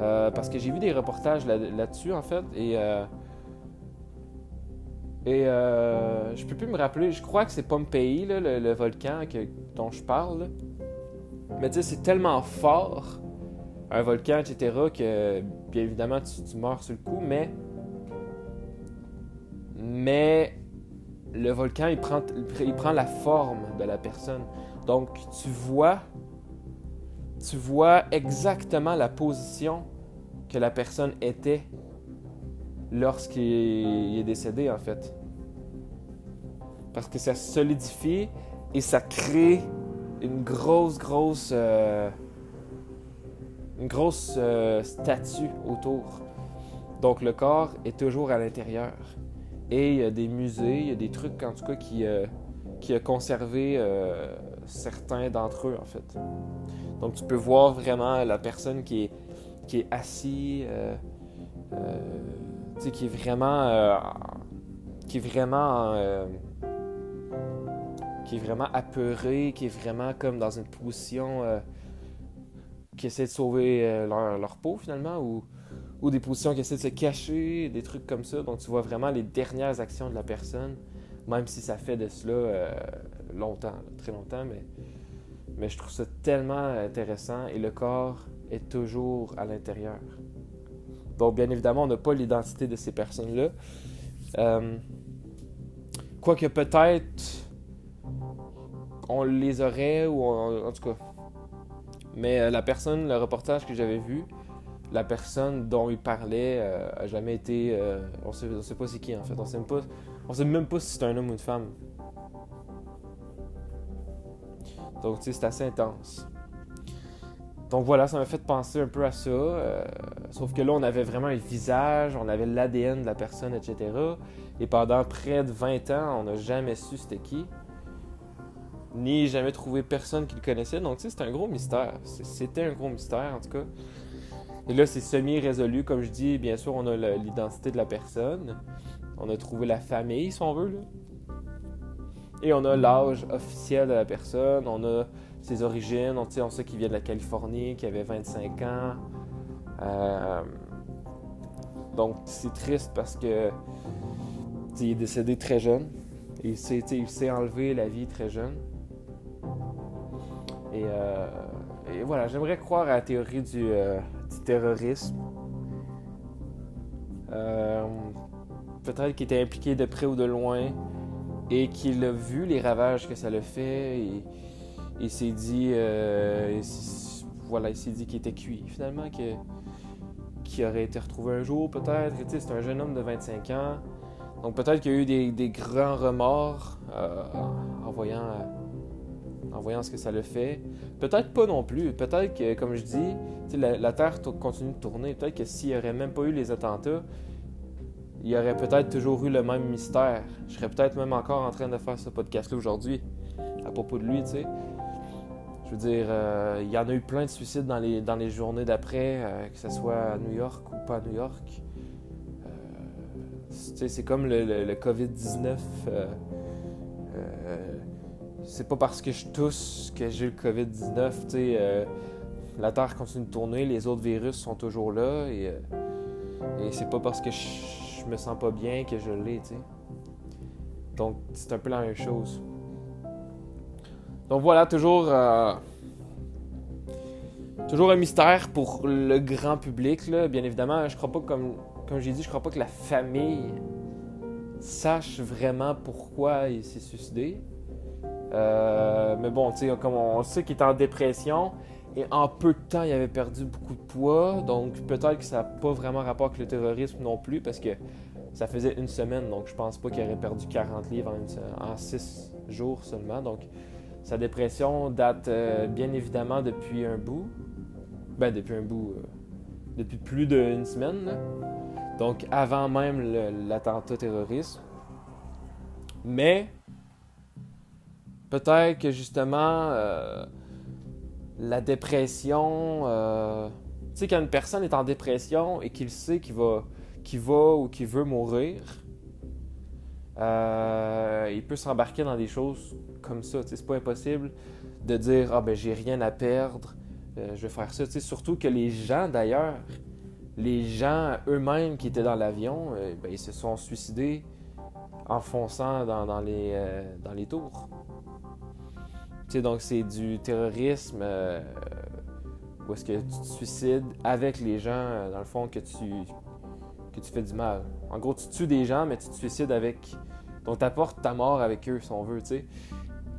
Euh, parce que j'ai vu des reportages là-dessus, en fait, et. Euh, et euh, je peux plus me rappeler, je crois que c'est Pompéi, là, le, volcan dont je parle. Mais tu sais, c'est tellement fort un volcan, etc., que bien évidemment tu, meurs sur le coup, mais. Mais le volcan, il prend, il prend la forme de la personne. Donc, tu vois, tu vois exactement la position que la personne était lorsqu'il est décédé, en fait. Parce que ça solidifie et ça crée une grosse, grosse, euh, une grosse euh, statue autour. Donc le corps est toujours à l'intérieur. Et il y a des musées, il y a des trucs en tout cas qui, euh, qui a conservé certains d'entre eux en fait. Donc tu peux voir vraiment la personne qui est, qui est assis, qui est vraiment, qui est vraiment qui est vraiment apeuré, qui est vraiment comme dans une position euh, qui essaie de sauver euh, leur, peau finalement, ou, ou des positions qui essaient de se cacher, des trucs comme ça. Donc tu vois vraiment les dernières actions de la personne, même si ça fait de cela euh, longtemps, très longtemps, mais, je trouve ça tellement intéressant et le corps est toujours à l'intérieur. Donc bien évidemment, on n'a pas l'identité de ces personnes-là. Quoique peut-être on les aurait, ou en tout cas. Mais euh, la personne, le reportage que j'avais vu, la personne dont il parlait euh, a jamais été. Euh, on sait, sait pas c'est qui en fait. On sait même pas, sait même pas si c'est un homme ou une femme. Donc, tu sais, c'est assez intense. Donc voilà, ça m'a fait penser un peu à ça. sauf que là, on avait vraiment un visage, on avait l'ADN de la personne, etc. Et pendant près de 20 ans, on n'a jamais su c'était qui ni jamais trouvé personne qui le connaissait. Donc, tu sais, c'était un gros mystère. C'était un gros mystère, en tout cas. Et là, c'est semi-résolu. Comme je dis, bien sûr, on a l'identité de la personne. On a trouvé la famille, si on veut. Là. Et on a l'âge officiel de la personne. On a ses origines. On, sait qu'il vient de la Californie, qu'il avait 25 ans. Euh, donc, c'est triste parce que il est décédé très jeune. Il s'est enlevé la vie très jeune. Euh, et, voilà, j'aimerais croire à la théorie du, euh, terrorisme. Euh, peut-être qu'il était impliqué de près ou de loin et qu'il a vu les ravages que ça le fait et il s'est dit voilà il s'est dit qu'il était cuit finalement qu'il aurait été retrouvé un jour peut-être c'est un jeune homme de 25 ans donc peut-être qu'il a eu des, grands remords en voyant en voyant ce que ça le fait. Peut-être pas non plus. Peut-être que, comme je dis, la, Terre continue de tourner. Peut-être que s'il n'y aurait même pas eu les attentats, il y aurait peut-être toujours eu le même mystère. Je serais peut-être même encore en train de faire ce podcast-là aujourd'hui à propos de lui, tu sais. Je veux dire, euh, il y en a eu plein de suicides dans les, dans les journées d'après, euh, que ce soit à New York ou pas à New York. Euh, c'est comme le, le, le COVID-19 c'est pas parce que je tousse que j'ai le COVID-19. Euh, la Terre continue de tourner, les autres virus sont toujours là et, euh, c'est pas parce que je, me sens pas bien que je l'ai. Donc c'est un peu la même chose. Donc voilà, toujours, euh, toujours un mystère pour le grand public. Bien évidemment, je crois pas, comme, comme j'ai dit, je crois pas que la famille sache vraiment pourquoi il s'est suicidé. Euh, mais bon, tu sais, comme on sait qu'il est en dépression et en peu de temps, il avait perdu beaucoup de poids. Donc peut-être que ça n'a pas vraiment rapport avec le terrorisme non plus parce que ça faisait une semaine. Donc je pense pas qu'il aurait perdu 40 livres en, 6 jours seulement. Donc sa dépression date euh, bien évidemment depuis un bout. Ben, depuis un bout. Euh, depuis plus d'une semaine. Donc avant même l'attentat terroriste. Mais Peut-être que justement, euh, la dépression. Euh, tu sais, quand une personne est en dépression et qu'il sait qu'il va, va ou qu'il veut mourir, euh, il peut s'embarquer dans des choses comme ça. C'est pas impossible de dire Ah ben j'ai rien à perdre, je vais faire ça. surtout que les gens d'ailleurs, les gens eux-mêmes qui étaient dans l'avion, ben, ils se sont suicidés en fonçant dans les tours donc c'est du terrorisme euh, où est-ce que tu te suicides avec les gens, euh, dans le fond, que tu, que tu fais du mal. En gros, tu tues des gens, mais tu te suicides avec Donc, t'apportes ta mort avec eux, si on veut, tu sais.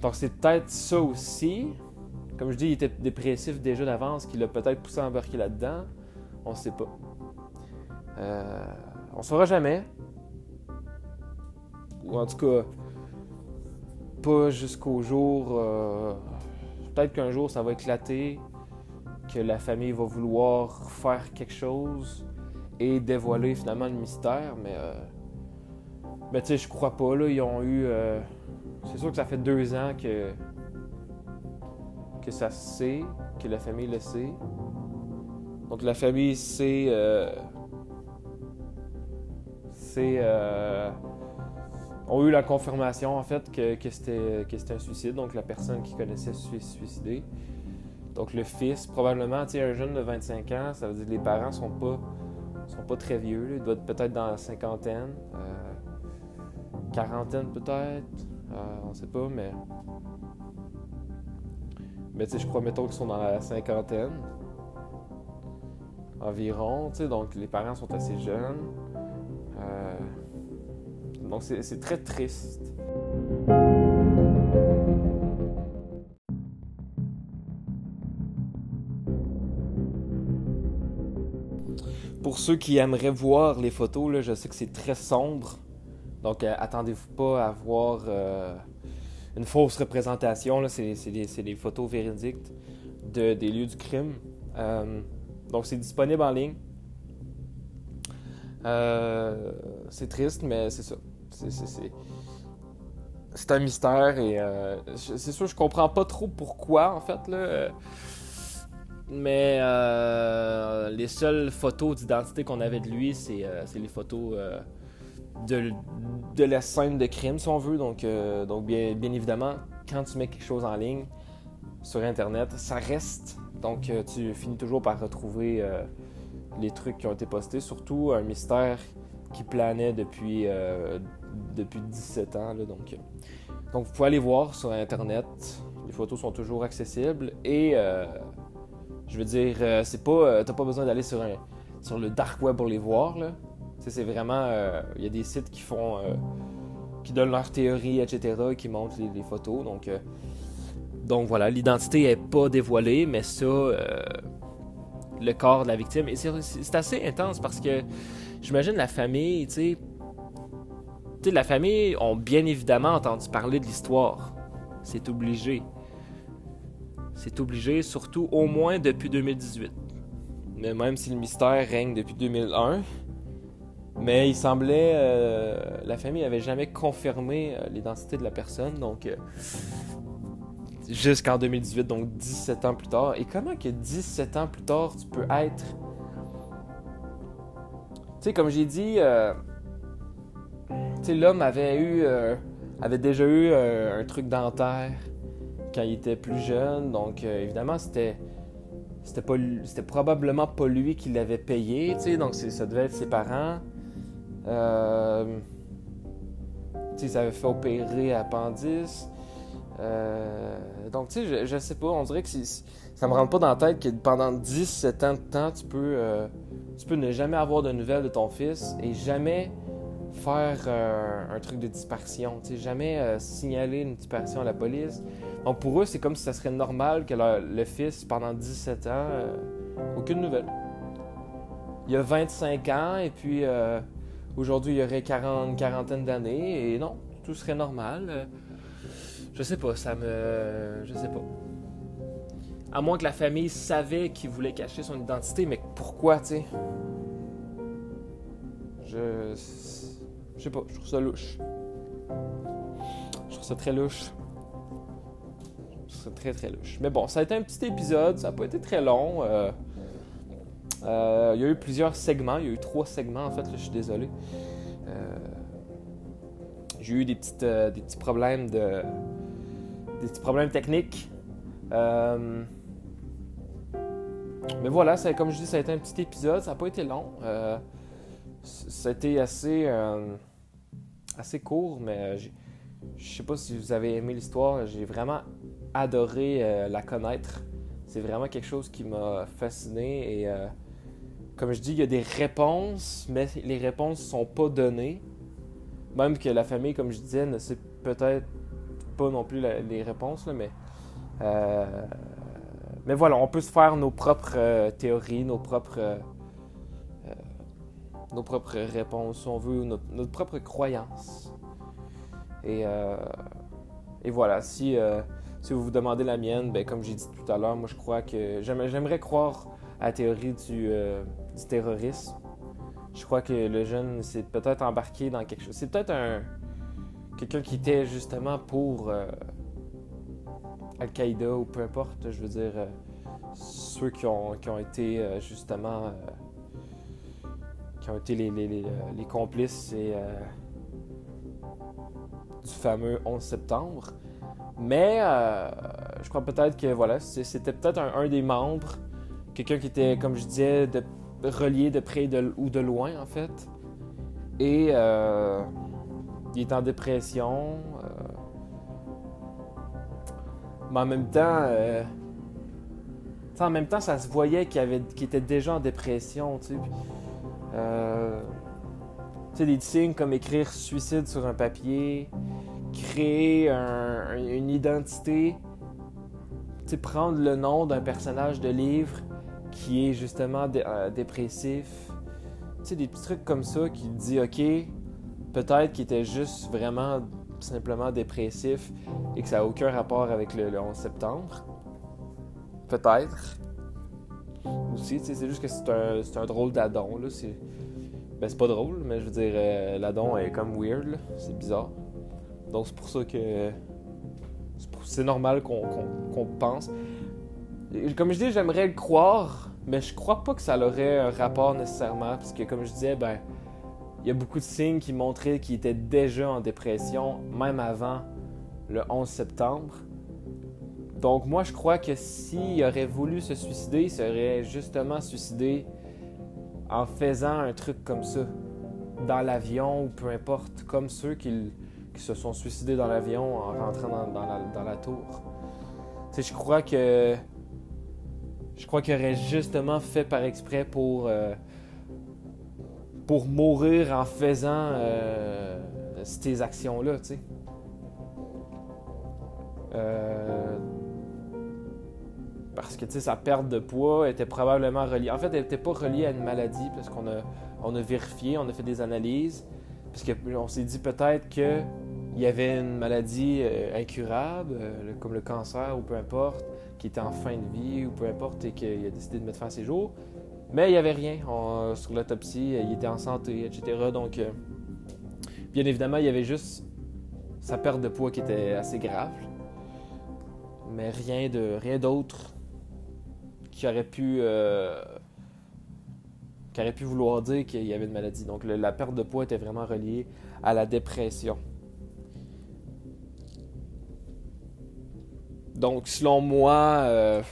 Donc, c'est peut-être ça aussi. Comme je dis, il était dépressif déjà d'avance, qu'il a peut-être poussé à embarquer là-dedans. On sait pas. Euh, on saura jamais. Ou en tout cas, pas jusqu'au jour. Euh, peut-être qu'un jour ça va éclater, que la famille va vouloir faire quelque chose et dévoiler finalement le mystère, mais. Euh, mais tu sais, je crois pas, là. Ils ont eu. Euh, c'est sûr que ça fait deux ans que. que ça sait, que la famille le sait. Donc la famille sait. c'est ont eu la confirmation en fait que, c'était un suicide, donc la personne qui connaissait se suicidé. Donc le fils, probablement, un jeune de 25 ans, ça veut dire que les parents sont pas sont pas très vieux, ils doivent être peut-être dans la cinquantaine, euh, quarantaine peut-être, euh, on sait pas, mais mais je crois mettons qu'ils sont dans la cinquantaine environ, donc les parents sont assez jeunes. Euh, donc c'est très triste. Pour ceux qui aimeraient voir les photos, je sais que c'est très sombre. Donc euh, attendez-vous pas à voir euh, une fausse représentation. C'est des, photos véridiques de, des lieux du crime. Euh, donc c'est disponible en ligne. c'est triste, mais c'est ça. C'est un mystère et euh, c'est sûr, je comprends pas trop pourquoi, en fait. Là. Mais euh, les seules photos d'identité qu'on avait de lui, c'est euh, les photos de, de, la scène de crime, si on veut. Donc, donc bien, bien évidemment, quand tu mets quelque chose en ligne sur Internet, ça reste. Donc, tu finis toujours par retrouver les trucs qui ont été postés. Surtout un mystère qui planait depuis depuis 17 ans. donc, euh, donc, vous pouvez aller voir sur Internet. Les photos sont toujours accessibles. Et euh, je veux dire, euh, c'est pas, t'as pas besoin d'aller sur, sur le dark web pour les voir. C'est vraiment, il y a des sites qui font, qui donnent leur théorie, etc., qui montrent les, photos. Donc, donc voilà, l'identité est pas dévoilée, mais ça, le corps de la victime. Et c'est assez intense parce que j'imagine la famille, tu sais la famille ont bien évidemment entendu parler de l'histoire. C'est obligé. C'est obligé, surtout au moins depuis 2018. Mais même si le mystère règne depuis 2001, mais il semblait. Euh, la famille n'avait jamais confirmé euh, l'identité de la personne, donc. Euh, jusqu'en 2018, donc 17 ans plus tard. Et comment que 17 ans plus tard, tu peux être. Tu sais, comme j'ai dit l'homme avait eu, euh, avait déjà eu euh, un truc dentaire quand il était plus jeune, donc euh, évidemment c'était, c'était pas, c'était probablement pas lui qui l'avait payé, donc ça devait être ses parents. tu sais, avait fait opérer appendice. donc, tu sais, je, je, sais pas, on dirait que ça me rentre pas dans la tête que pendant 17 ans de temps, tu peux, tu peux ne jamais avoir de nouvelles de ton fils et jamais faire euh, un truc de disparition, jamais euh, signaler une disparition à la police. Donc pour eux, c'est comme si ça serait normal que le fils, pendant 17 ans, euh, aucune nouvelle. Il a 25 ans et puis aujourd'hui il y aurait 40, une quarantaine d'années et non, tout serait normal. je sais pas, ça me... Je sais pas. À moins que la famille savait qu'il voulait cacher son identité, mais pourquoi, tu sais? Je je sais pas, je trouve ça louche. Je trouve ça très louche. Je trouve ça très très louche. Mais bon, ça a été un petit épisode, ça n'a pas été très long. Euh, euh, il y a eu plusieurs segments, il y a eu trois segments en fait, je suis désolé. Euh, j'ai eu des, petites, des petits problèmes de. des petits problèmes techniques. mais voilà, comme je dis, ça a été un petit épisode, ça n'a pas été long. C'était assez, euh, assez court, mais euh, je sais pas si vous avez aimé l'histoire. J'ai vraiment adoré euh, la connaître. C'est vraiment quelque chose qui m'a fasciné. Et comme je dis, il y a des réponses, mais les réponses ne sont pas données. Même que la famille, comme je disais, ne sait peut-être pas non plus les réponses, mais. Euh, mais voilà, on peut se faire nos propres euh, théories, nos propres. Euh, nos propres réponses, si on veut, notre, notre propre croyance. Et, et voilà, si, si vous vous demandez la mienne, ben, comme j'ai dit tout à l'heure, moi je crois que j'aimerais croire à la théorie du, du terrorisme. Je crois que le jeune s'est peut-être embarqué dans quelque chose. C'est peut-être un quelqu'un qui était justement pour euh, Al-Qaïda ou peu importe, je veux dire, euh, ceux qui ont, qui ont été euh, justement. Qui ont été les, les, les, complices et, du fameux 11 septembre. Mais je crois peut-être que voilà, c'était peut-être un, un, des membres, quelqu'un qui était, comme je disais, de, relié de près de, ou de loin en fait. Et il est en dépression. Euh, mais en même temps, euh, en même temps, ça se voyait qu'il, avait, était déjà en dépression. Tu sais, euh, des signes comme écrire suicide sur un papier, créer une identité, tu prendre le nom d'un personnage de livre qui est justement dépressif. Tu sais, des petits trucs comme ça qui dit, OK, peut-être qu'il était juste vraiment simplement dépressif et que ça n'a aucun rapport avec le, 11 septembre. Peut-être. Aussi, c'est juste que c'est un, drôle d'adon. C'est, ben, pas drôle, mais je veux dire, euh, l'adon est comme weird. C'est bizarre. Donc, c'est pour ça que c'est, normal qu'on, pense. Comme je dis, j'aimerais le croire, mais je crois pas que ça aurait un rapport nécessairement. Parce que, comme je disais, ben il y a beaucoup de signes qui montraient qu'il était déjà en dépression, même avant le 11 septembre. Donc moi, je crois que s'il aurait voulu se suicider, il serait justement suicidé en faisant un truc comme ça, dans l'avion ou peu importe, comme ceux qui, se sont suicidés dans l'avion en rentrant dans, la, tour. Tu je crois que je crois qu'il aurait justement fait par exprès pour euh, pour mourir en faisant euh, ces actions-là, tu sais. Euh, parce que, sa perte de poids était probablement reliée... En fait, elle n'était pas reliée à une maladie, parce qu'on a, on a vérifié, on a fait des analyses, parce qu'on s'est dit peut-être qu'il y avait une maladie euh, incurable, comme le cancer ou peu importe, qui était en fin de vie ou peu importe, et qu'il a décidé de mettre fin à ses jours. Mais il n'y avait rien sur l'autopsie, il était en santé, etc. Donc, euh, bien évidemment, il y avait juste sa perte de poids qui était assez grave. Mais rien de rien d'autre qui aurait pu euh, qui aurait pu vouloir dire qu'il y avait une maladie. Donc la perte de poids était vraiment reliée à la dépression. Donc selon moi, euh,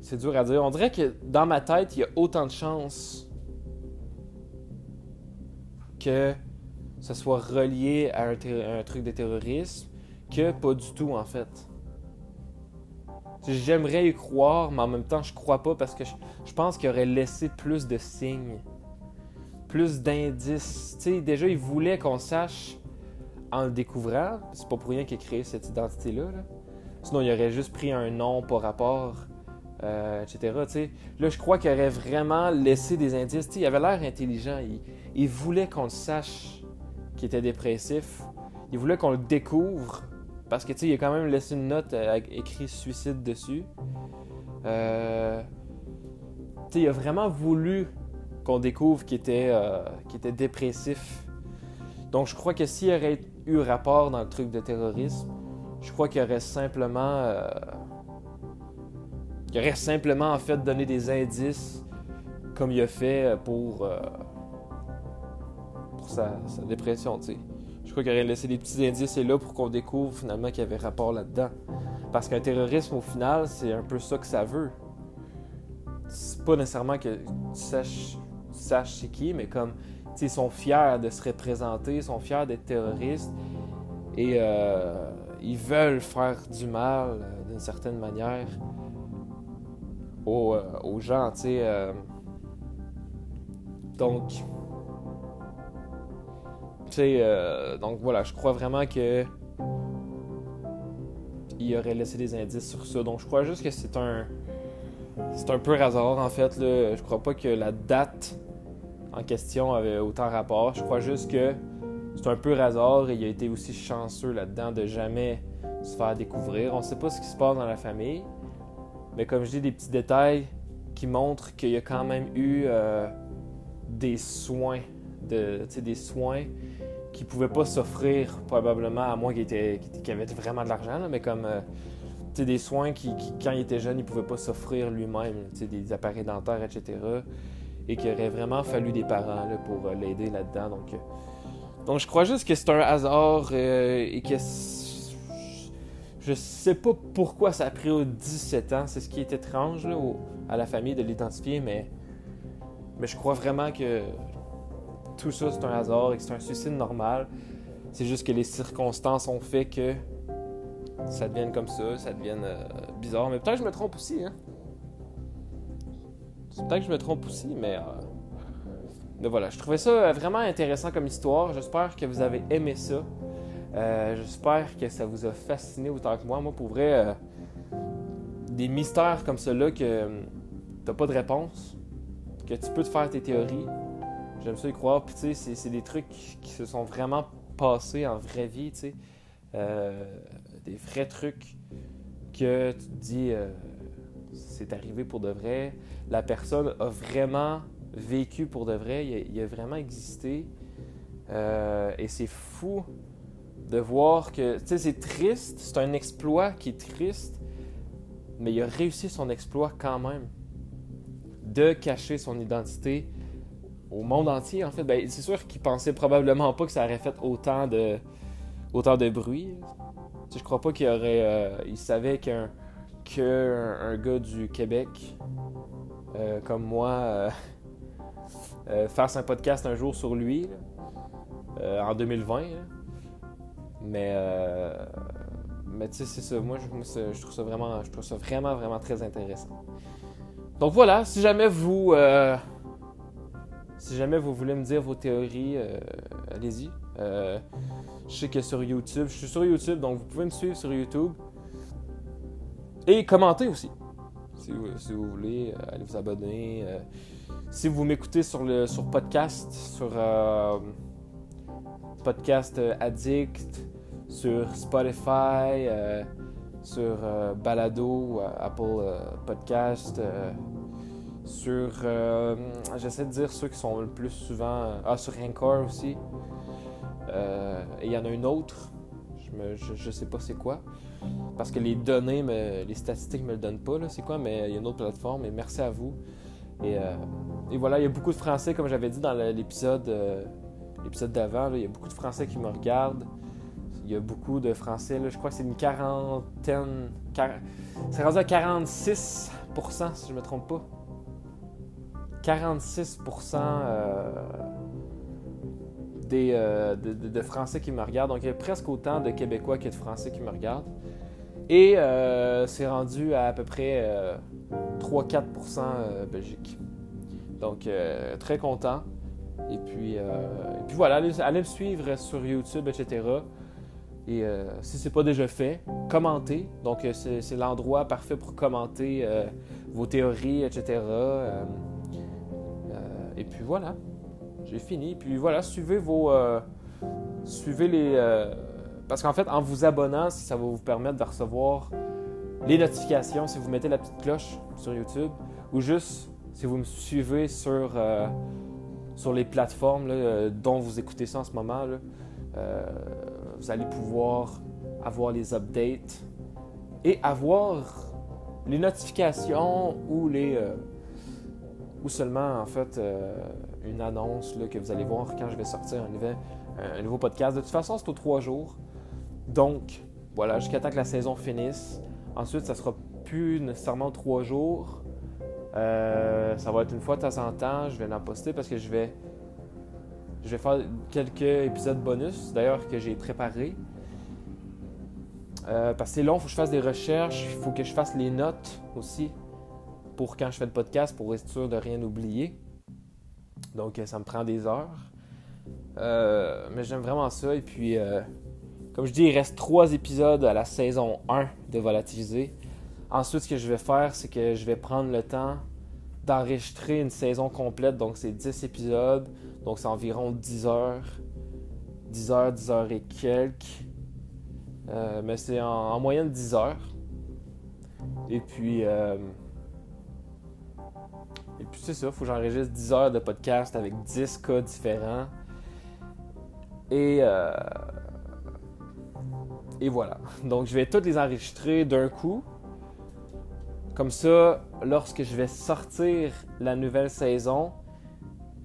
c'est dur à dire. On dirait que dans ma tête, il y a autant de chances que ce soit relié à un, truc de terrorisme que pas du tout, en fait. J'aimerais y croire, mais en même temps, je crois pas parce que je, pense qu'il aurait laissé plus de signes, plus d'indices. Déjà, il voulait qu'on sache en le découvrant. C'est pas pour rien qu'il a créé cette identité-là. Sinon, il aurait juste pris un nom par rapport euh, etc. Là, je crois qu'il aurait vraiment laissé des indices. il avait l'air intelligent. Il, voulait qu'on le sache qu'il était dépressif. Il voulait qu'on le découvre. Parce que il a quand même laissé une note avec écrit suicide dessus. Euh, il a vraiment voulu qu'on découvre qu'il était, euh, était dépressif. Donc je crois que s'il aurait eu rapport dans le truc de terrorisme, je crois qu'il aurait simplement euh, il aurait simplement en fait donné des indices comme il a fait pour, euh, pour sa, dépression. Je crois qu'il aurait laissé des petits indices et là pour qu'on découvre finalement qu'il y avait rapport là-dedans. Parce qu'un terrorisme, au final, c'est un peu ça que ça veut. C'est pas nécessairement que tu saches, c'est qui, mais comme ils sont fiers de se représenter, ils sont fiers d'être terroristes et euh, ils veulent faire du mal euh, d'une certaine manière. Euh, aux, gens, Euh. donc, voilà, je crois vraiment que il aurait laissé des indices sur ça. Donc je crois juste que c'est un c'est un peu hasard en fait. Là. Je crois pas que la date en question avait autant rapport. Je crois juste que c'est un peu hasard et il a été aussi chanceux là-dedans de jamais se faire découvrir. On sait pas ce qui se passe dans la famille, mais comme je dis, des petits détails qui montrent qu'il y a quand même eu euh, des soins, de, des soins qui pouvaient pas s'offrir probablement à moins qu'il était, avait vraiment de l'argent, mais comme euh, des soins qui, quand il était jeune, il pouvait pas s'offrir lui-même, des appareils dentaires, etc. Et qu'il aurait vraiment fallu des parents pour euh, l'aider là-dedans. Donc, donc je crois juste que c'est un hasard et que je sais pas pourquoi ça a pris 17 ans. C'est ce qui est étrange à la famille de l'identifier, mais, mais je crois vraiment que tout ça c'est un hasard et que c'est un suicide normal. C'est juste que les circonstances ont fait que ça devienne comme ça, ça devienne euh, bizarre. Mais peut-être que je me trompe aussi. Hein? Peut-être que je me trompe aussi, mais, euh, mais voilà. Je trouvais ça vraiment intéressant comme histoire. J'espère que vous avez aimé ça. Euh, j'espère que ça vous a fasciné autant que moi. Moi, pour vrai, euh, des mystères comme ceux-là que euh, t'as pas de réponse, que tu peux te faire tes théories. J'aime ça y croire. Puis, tu sais, c'est des trucs qui se sont vraiment passés en vraie vie, tu sais. des vrais trucs que tu te dis, c'est arrivé pour de vrai. La personne a vraiment vécu pour de vrai. Il a, a vraiment existé. et c'est fou de voir que, tu sais, c'est triste, c'est un exploit qui est triste, mais il a réussi son exploit quand même de cacher son identité au monde entier. En fait, ben, c'est sûr qu'il pensait probablement pas que ça aurait fait autant de, autant de bruit. Je crois pas qu'il aurait, euh, il savait qu'un qu'un gars du Québec euh, comme moi euh, fasse un podcast un jour sur lui en 2020. Mais, mais tu sais, c'est ça. Moi, je, trouve ça vraiment, je trouve ça vraiment, vraiment très intéressant. Donc voilà, si jamais vous, si jamais vous voulez me dire vos théories, euh, allez-y. je sais que sur YouTube, je suis sur YouTube, donc vous pouvez me suivre sur YouTube. Et commenter aussi. Si vous, voulez, allez vous abonner. si vous m'écoutez sur le sur podcast, sur podcast Addict, sur Spotify, euh, sur euh, Balado, euh, Apple Podcast, sur. J'essaie de dire ceux qui sont le plus souvent. ah, sur Anchor aussi. et il y en a une autre. Je, ne sais pas c'est quoi. Parce que les données, les statistiques me le donnent pas, c'est quoi, mais il y a une autre plateforme. Et merci à vous. Et, voilà, il y a beaucoup de Français, comme j'avais dit dans l'épisode l'épisode d'avant, il y a beaucoup de Français qui me regardent il y a beaucoup de Français. Je crois que c'est une quarantaine. C'est rendu à 46% si je ne me trompe pas. 46 euh, des, euh, de, Français qui me regardent. Donc, il y a presque autant de Québécois que de Français qui me regardent. Et euh, c'est rendu à à peu près 3-4% Belgique. Donc, très content. Et puis, voilà, allez, allez, me suivre sur YouTube, etc. Et euh, si ce n'est pas déjà fait, commentez. Donc, euh, c'est l'endroit parfait pour commenter euh, vos théories, etc. et puis voilà, j'ai fini. Puis voilà, suivez vos. suivez les. parce qu'en fait, en vous abonnant, ça va vous permettre de recevoir les notifications si vous mettez la petite cloche sur YouTube ou juste si vous me suivez sur, sur les plateformes dont vous écoutez ça en ce moment. Vous allez pouvoir avoir les updates et avoir les notifications ou les euh, ou seulement en fait euh, une annonce là, que vous allez voir quand je vais sortir un nouveau, podcast. De toute façon, c'est aux trois jours. Donc, voilà, jusqu'à temps que la saison finisse. Ensuite, ça sera plus nécessairement trois jours. Euh, ça va être une fois de temps en temps. Je vais en poster parce que je vais je vais faire quelques épisodes bonus, d'ailleurs, que j'ai préparés. Euh, parce que c'est long, il faut que je fasse des recherches, il faut que je fasse les notes aussi pour quand je fais le podcast pour être sûr de rien oublier. Donc, ça me prend des heures. Euh, mais j'aime vraiment ça. Et puis, euh, comme je dis, il reste trois épisodes à la saison 1 de Volatiliser. Ensuite, ce que je vais faire, c'est que je vais prendre le temps d'enregistrer une saison complète. Donc, c'est 10 épisodes. Donc, c'est environ 10 heures. 10 heures, 10 heures et quelques. Euh, mais c'est en, moyenne 10 heures. Et puis, et puis c'est ça, faut que j'enregistre 10 heures de podcast avec 10 cas différents. Et, euh, et voilà. Donc je vais toutes les enregistrer d'un coup. Comme ça, lorsque je vais sortir la nouvelle saison,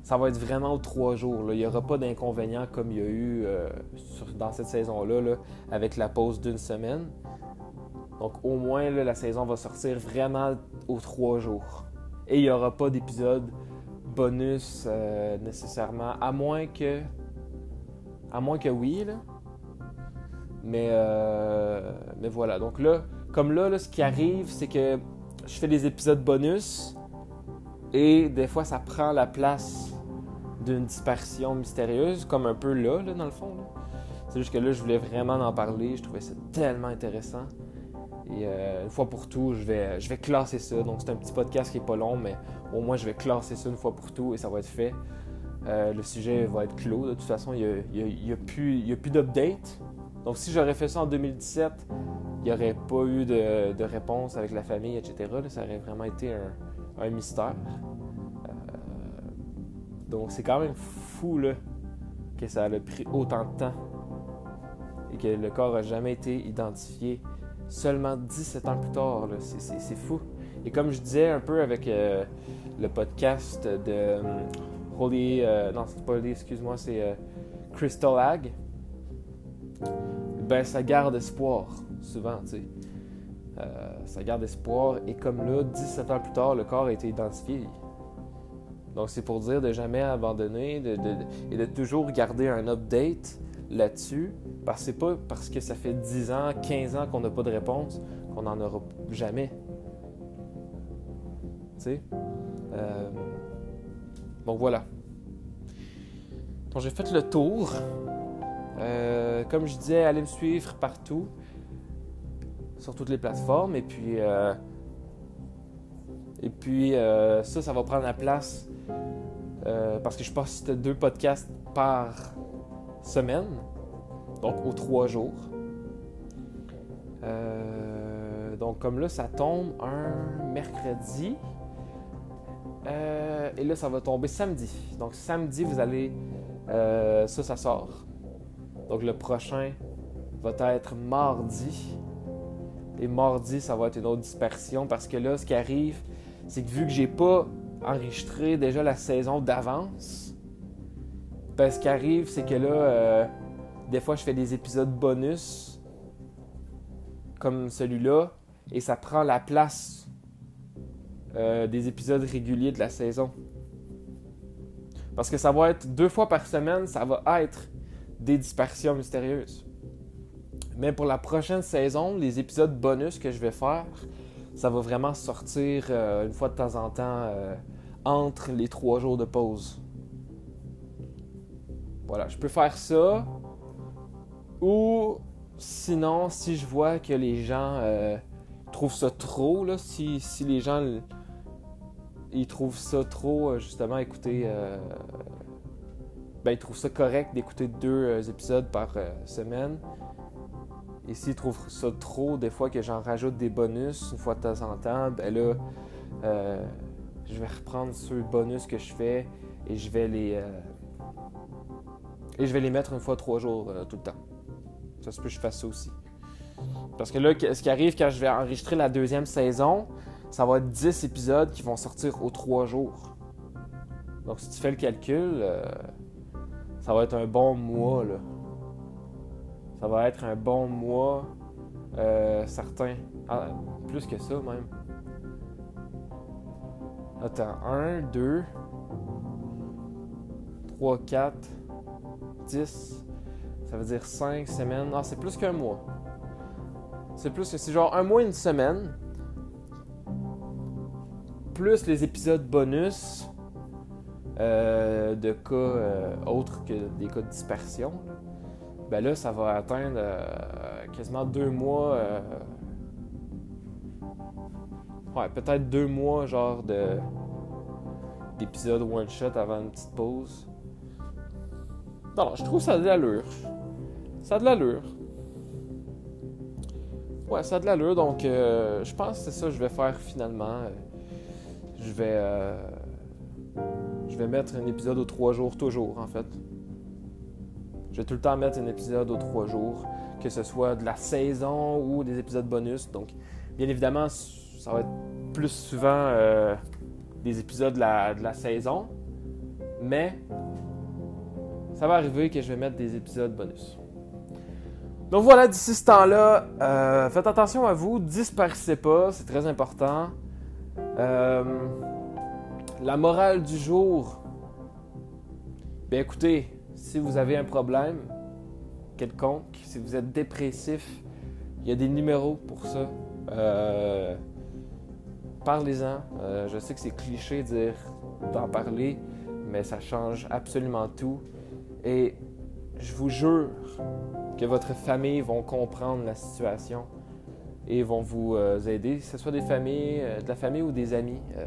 ça va être vraiment aux trois jours. Il n'y aura pas d'inconvénients comme il y a eu euh, dans cette saison-là, avec la pause d'une semaine. Donc au moins, la saison va sortir vraiment aux trois jours. Et il n'y aura pas d'épisode bonus euh, nécessairement, à moins que à moins que oui, là. Mais, euh, mais voilà. Donc là, comme là, ce qui arrive, c'est que je fais des épisodes bonus et des fois, ça prend la place d'une dispersion mystérieuse, comme un peu là, là dans le fond. C'est juste que là, je voulais vraiment en parler. Je trouvais ça tellement intéressant. Et euh, une fois pour tout, je vais, je vais classer ça. Donc, c'est un petit podcast qui est pas long, mais au moins, je vais classer ça une fois pour tout et ça va être fait. Euh, le sujet va être clos. De toute façon, il n'y a, plus, plus d'update. Donc, si j'aurais fait ça en 2017, il n'y aurait pas eu de, réponse avec la famille, etc. ça aurait vraiment été un, mystère. Euh, donc, c'est quand même fou que ça a pris autant de temps et que le corps n'a jamais été identifié seulement 17 ans plus tard. C'est fou. Et comme je disais un peu avec euh, le podcast de Holy. Euh, non, c'est pas Holy, excuse-moi, c'est euh, Crystal Ag. Ben, ça garde espoir, souvent, tu sais. Euh, ça garde espoir. Et comme là, 17 ans plus tard, le corps a été identifié. Donc, c'est pour dire de jamais abandonner et de toujours garder un update là-dessus. Parce que c'est pas parce que ça fait 10 ans, 15 ans qu'on n'a pas de réponse qu'on n'en aura jamais. Tu sais? Donc voilà. Donc j'ai fait le tour. Euh, comme je disais, allez me suivre partout, sur toutes les plateformes. Et puis, euh, et puis euh, ça, ça va prendre la place parce que je poste deux podcasts par semaine, donc aux trois jours. donc comme là, ça tombe un mercredi. Euh, et là, ça va tomber samedi. Donc samedi, vous allez... Euh, ça, ça sort. Donc le prochain va être mardi. Et mardi, ça va être une autre dispersion parce que là, ce qui arrive, c'est que vu que j'ai pas enregistré déjà la saison d'avance, ben, ce qui arrive, c'est que là, euh, des fois, je fais des épisodes bonus comme celui-là et ça prend la place euh, des épisodes réguliers de la saison. Parce que ça va être deux fois par semaine, ça va être des dispersions mystérieuses. Mais pour la prochaine saison, les épisodes bonus que je vais faire, ça va vraiment sortir euh, une fois de temps en temps entre les trois jours de pause. Voilà, je peux faire ça. Ou sinon, si je vois que les gens trouvent ça trop, là, si, si les gens ils trouvent ça trop, euh, justement, écouter. Euh, ben, ils trouvent ça correct d'écouter deux euh, épisodes par semaine. Et s'ils trouvent ça trop, des fois que j'en rajoute des bonus une fois de temps en temps, ben là, je vais reprendre ce bonus que je fais et je vais les. Et je vais les mettre une fois trois jours tout le temps. Ça se peut que je fasse ça aussi. Parce que là, ce qui arrive quand je vais enregistrer la deuxième saison, ça va être 10 épisodes qui vont sortir aux 3 jours. Donc si tu fais le calcul, euh, ça va être un bon mois. Là. Ça va être un bon mois, euh, certain. Ah, plus que ça même. Attends, 1, 2, 3, 4, 10. Ça veut dire 5 semaines. Ah, c'est plus qu'un mois. C'est plus que c'est genre un mois une semaine plus les épisodes bonus, euh, de cas autres que des cas de dispersion, ben là, ça va atteindre quasiment deux mois. ouais, peut-être deux mois, genre de d'épisode one shot avant une petite pause. Non, je trouve ça a de l'allure. Ça a de l'allure. Ouais, ça a de l'allure, donc euh, je pense que c'est ça que je vais faire finalement. Je vais. Euh, je vais mettre un épisode aux trois jours, toujours en fait. Je vais tout le temps mettre un épisode aux trois jours, que ce soit de la saison ou des épisodes bonus. Donc, bien évidemment, ça va être plus souvent euh, des épisodes de la saison, mais ça va arriver que je vais mettre des épisodes bonus. Donc voilà, d'ici ce temps-là, euh, faites attention à vous, disparaissez pas, c'est très important. Euh, la morale du jour, bien écoutez, si vous avez un problème quelconque, si vous êtes dépressif, il y a des numéros pour ça. Euh, parlez-en. je sais que c'est cliché d'en parler, mais ça change absolument tout. Et je vous jure que votre famille vont comprendre la situation et vont vous euh, aider, que ce soit des familles, euh, de la famille ou des amis. Euh,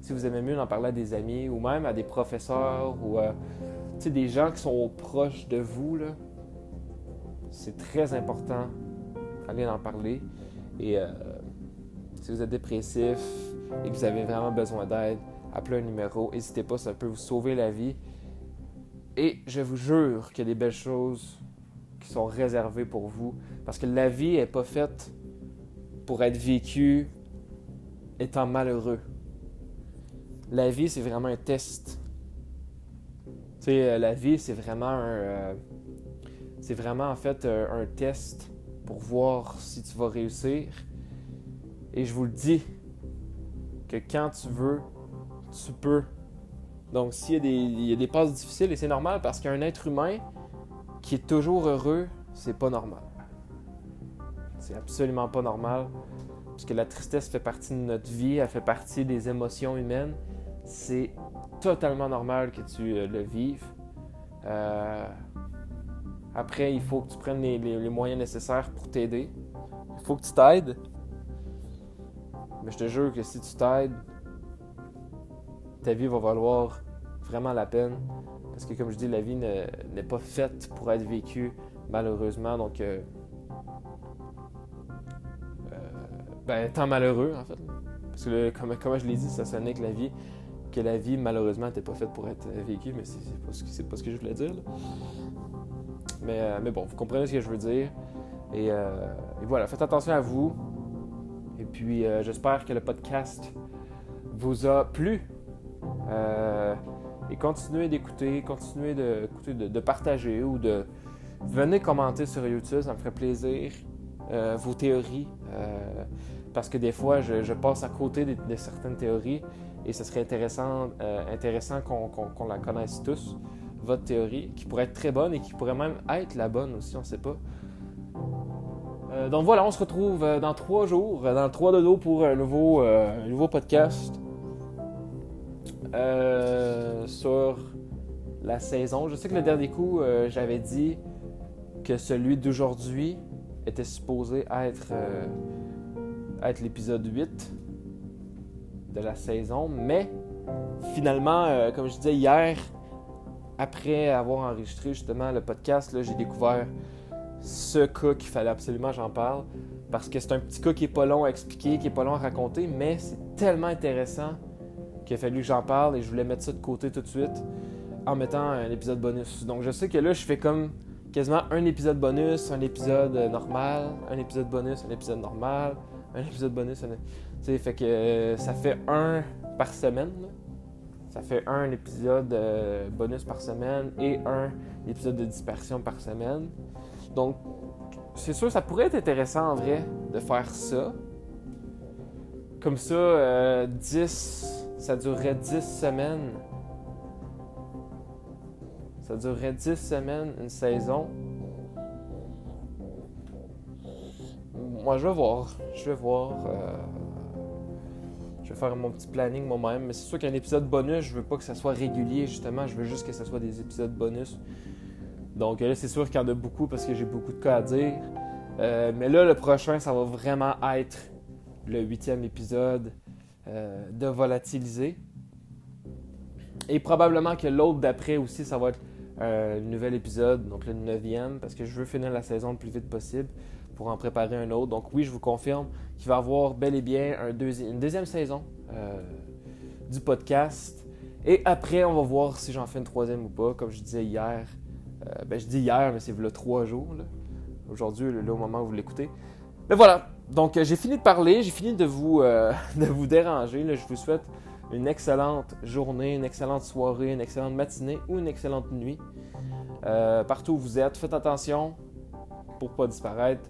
si vous aimez mieux d'en parler à des amis ou même à des professeurs ou des gens qui sont proches de vous, c'est très important d'aller en parler. Et si vous êtes dépressif et que vous avez vraiment besoin d'aide, appelez un numéro. N'hésitez pas, ça peut vous sauver la vie. Et je vous jure qu'il y a des belles choses qui sont réservées pour vous. Parce que la vie n'est pas faite pour être vécue étant malheureux. La vie, c'est vraiment un test. Tu sais, euh, la vie, c'est vraiment un. Euh, c'est vraiment en fait un, un test pour voir si tu vas réussir. Et je vous le dis, que quand tu veux, tu peux. Donc, s'il y, a des passes difficiles, et c'est normal parce qu'un être humain qui est toujours heureux, c'est pas normal. C'est absolument pas normal. Parce que la tristesse fait partie de notre vie, elle fait partie des émotions humaines. C'est totalement normal que tu euh, le vives. Euh, après, il faut que tu prennes les moyens nécessaires pour t'aider. Il faut que tu t'aides. Mais je te jure que si tu t'aides, ta vie va valoir vraiment la peine. Parce que, comme je dis, la vie n'est pas faite pour être vécue, malheureusement. Donc, euh, euh, ben, tant malheureux, en fait. Parce que, comme, je l'ai dit, ça sonnait que la vie, que la vie, malheureusement, n'était pas faite pour être vécue, mais c'est pas, ce, pas ce que je voulais dire. Mais, euh, mais bon, vous comprenez ce que je veux dire. Et, et voilà, faites attention à vous. Et puis, j'espère que le podcast vous a plu. Euh, et continuez d'écouter, continuez de, de, partager ou de venez commenter sur YouTube, ça me ferait plaisir. Euh, vos théories, euh, parce que des fois, je, passe à côté de, certaines théories et ce serait intéressant, intéressant qu'on la connaisse tous, votre théorie, qui pourrait être très bonne et qui pourrait même être la bonne aussi, on ne sait pas. donc voilà, on se retrouve dans trois jours, dans trois dodo pour un nouveau, un nouveau podcast. Euh, sur la saison. Je sais que le dernier coup, euh, j'avais dit que celui d'aujourd'hui était supposé être, euh, être l'épisode 8 de la saison, mais finalement, comme je disais hier, après avoir enregistré justement le podcast, j'ai découvert ce cas qu'il fallait absolument j'en parle parce que c'est un petit cas qui est pas long à expliquer, qui est pas long à raconter, mais c'est tellement intéressant qu'il a fallu que j'en parle et je voulais mettre ça de côté tout de suite en mettant un épisode bonus. Donc je sais que là, je fais comme quasiment un épisode bonus, un épisode normal, un épisode bonus, un épisode normal, un épisode bonus. Un... sais, fait que euh, ça fait un par semaine. Ça fait un épisode euh, bonus par semaine et un épisode de dispersion par semaine. Donc, c'est sûr, ça pourrait être intéressant en vrai de faire ça. Comme ça, 10 euh, ça durerait 10 semaines. Ça durerait 10 semaines, une saison. Moi, je vais voir. Je vais voir. Euh, Je vais faire mon petit planning moi-même. Mais c'est sûr qu'un épisode bonus, je veux pas que ça soit régulier, justement. Je veux juste que ce soit des épisodes bonus. Donc là, c'est sûr qu'il y en a beaucoup parce que j'ai beaucoup de cas à dire. Euh, mais là, le prochain, ça va vraiment être le huitième épisode euh, de Volatiliser. Et probablement que l'autre d'après aussi, ça va être un nouvel épisode, donc le neuvième, parce que je veux finir la saison le plus vite possible pour en préparer un autre. Donc oui, je vous confirme qu'il va y avoir bel et bien un une deuxième saison euh, du podcast. Et après, on va voir si j'en fais une troisième ou pas. Comme je disais hier, euh, ben je dis hier, mais c'est le trois jours. Aujourd'hui, là, au moment où vous l'écoutez. Mais voilà, donc euh, j'ai fini de parler, j'ai fini de vous, de vous déranger. Je vous souhaite une excellente journée, une excellente soirée, une excellente matinée ou une excellente nuit. Euh, partout où vous êtes, faites attention pour pas disparaître.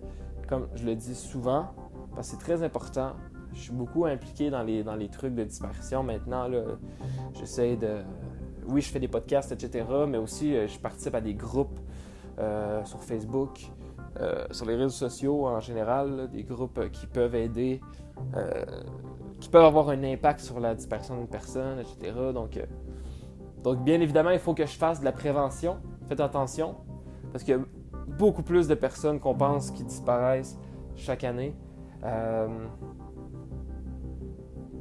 Comme je le dis souvent, parce que c'est très important. Je suis beaucoup impliqué dans les, dans les trucs de disparition maintenant. J'essaie de. Oui, je fais des podcasts, etc. Mais aussi, euh, je participe à des groupes euh, sur Facebook, sur les réseaux sociaux en général, des groupes qui peuvent aider qui peuvent avoir un impact sur la dispersion d'une personne, etc. Donc, euh, donc, bien évidemment, il faut que je fasse de la prévention. Faites attention, parce qu'il y a beaucoup plus de personnes qu'on pense qui disparaissent chaque année. Euh,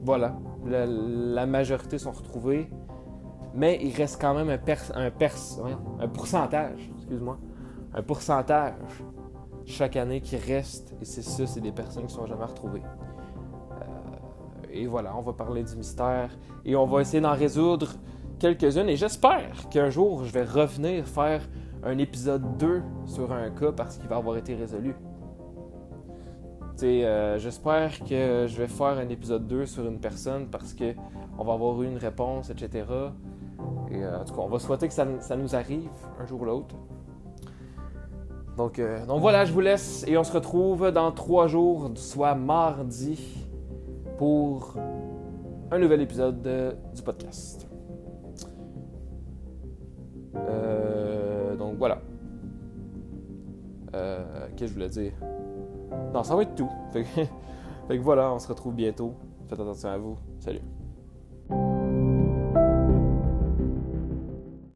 voilà, la, majorité sont retrouvées, mais il reste quand même un, un, un pourcentage, excuse-moi, un pourcentage chaque année qui reste, et c'est ça, c'est des personnes qui sont jamais retrouvées et voilà, on va parler du mystère et on va essayer d'en résoudre quelques-unes. Et j'espère qu'un jour, je vais revenir faire un épisode 2 sur un cas parce qu'il va avoir été résolu. Euh, j'espère que je vais faire un épisode 2 sur une personne parce qu'on va avoir eu une réponse, etc. Et euh, en tout cas, on va souhaiter que ça, nous arrive un jour ou l'autre. Donc, euh, donc voilà, je vous laisse et on se retrouve dans trois jours, soit mardi pour un nouvel épisode du podcast. Euh, donc voilà. Euh, Qu'est-ce que je voulais dire? Non, ça va être tout. fait que voilà, on se retrouve bientôt. Faites attention à vous. Salut.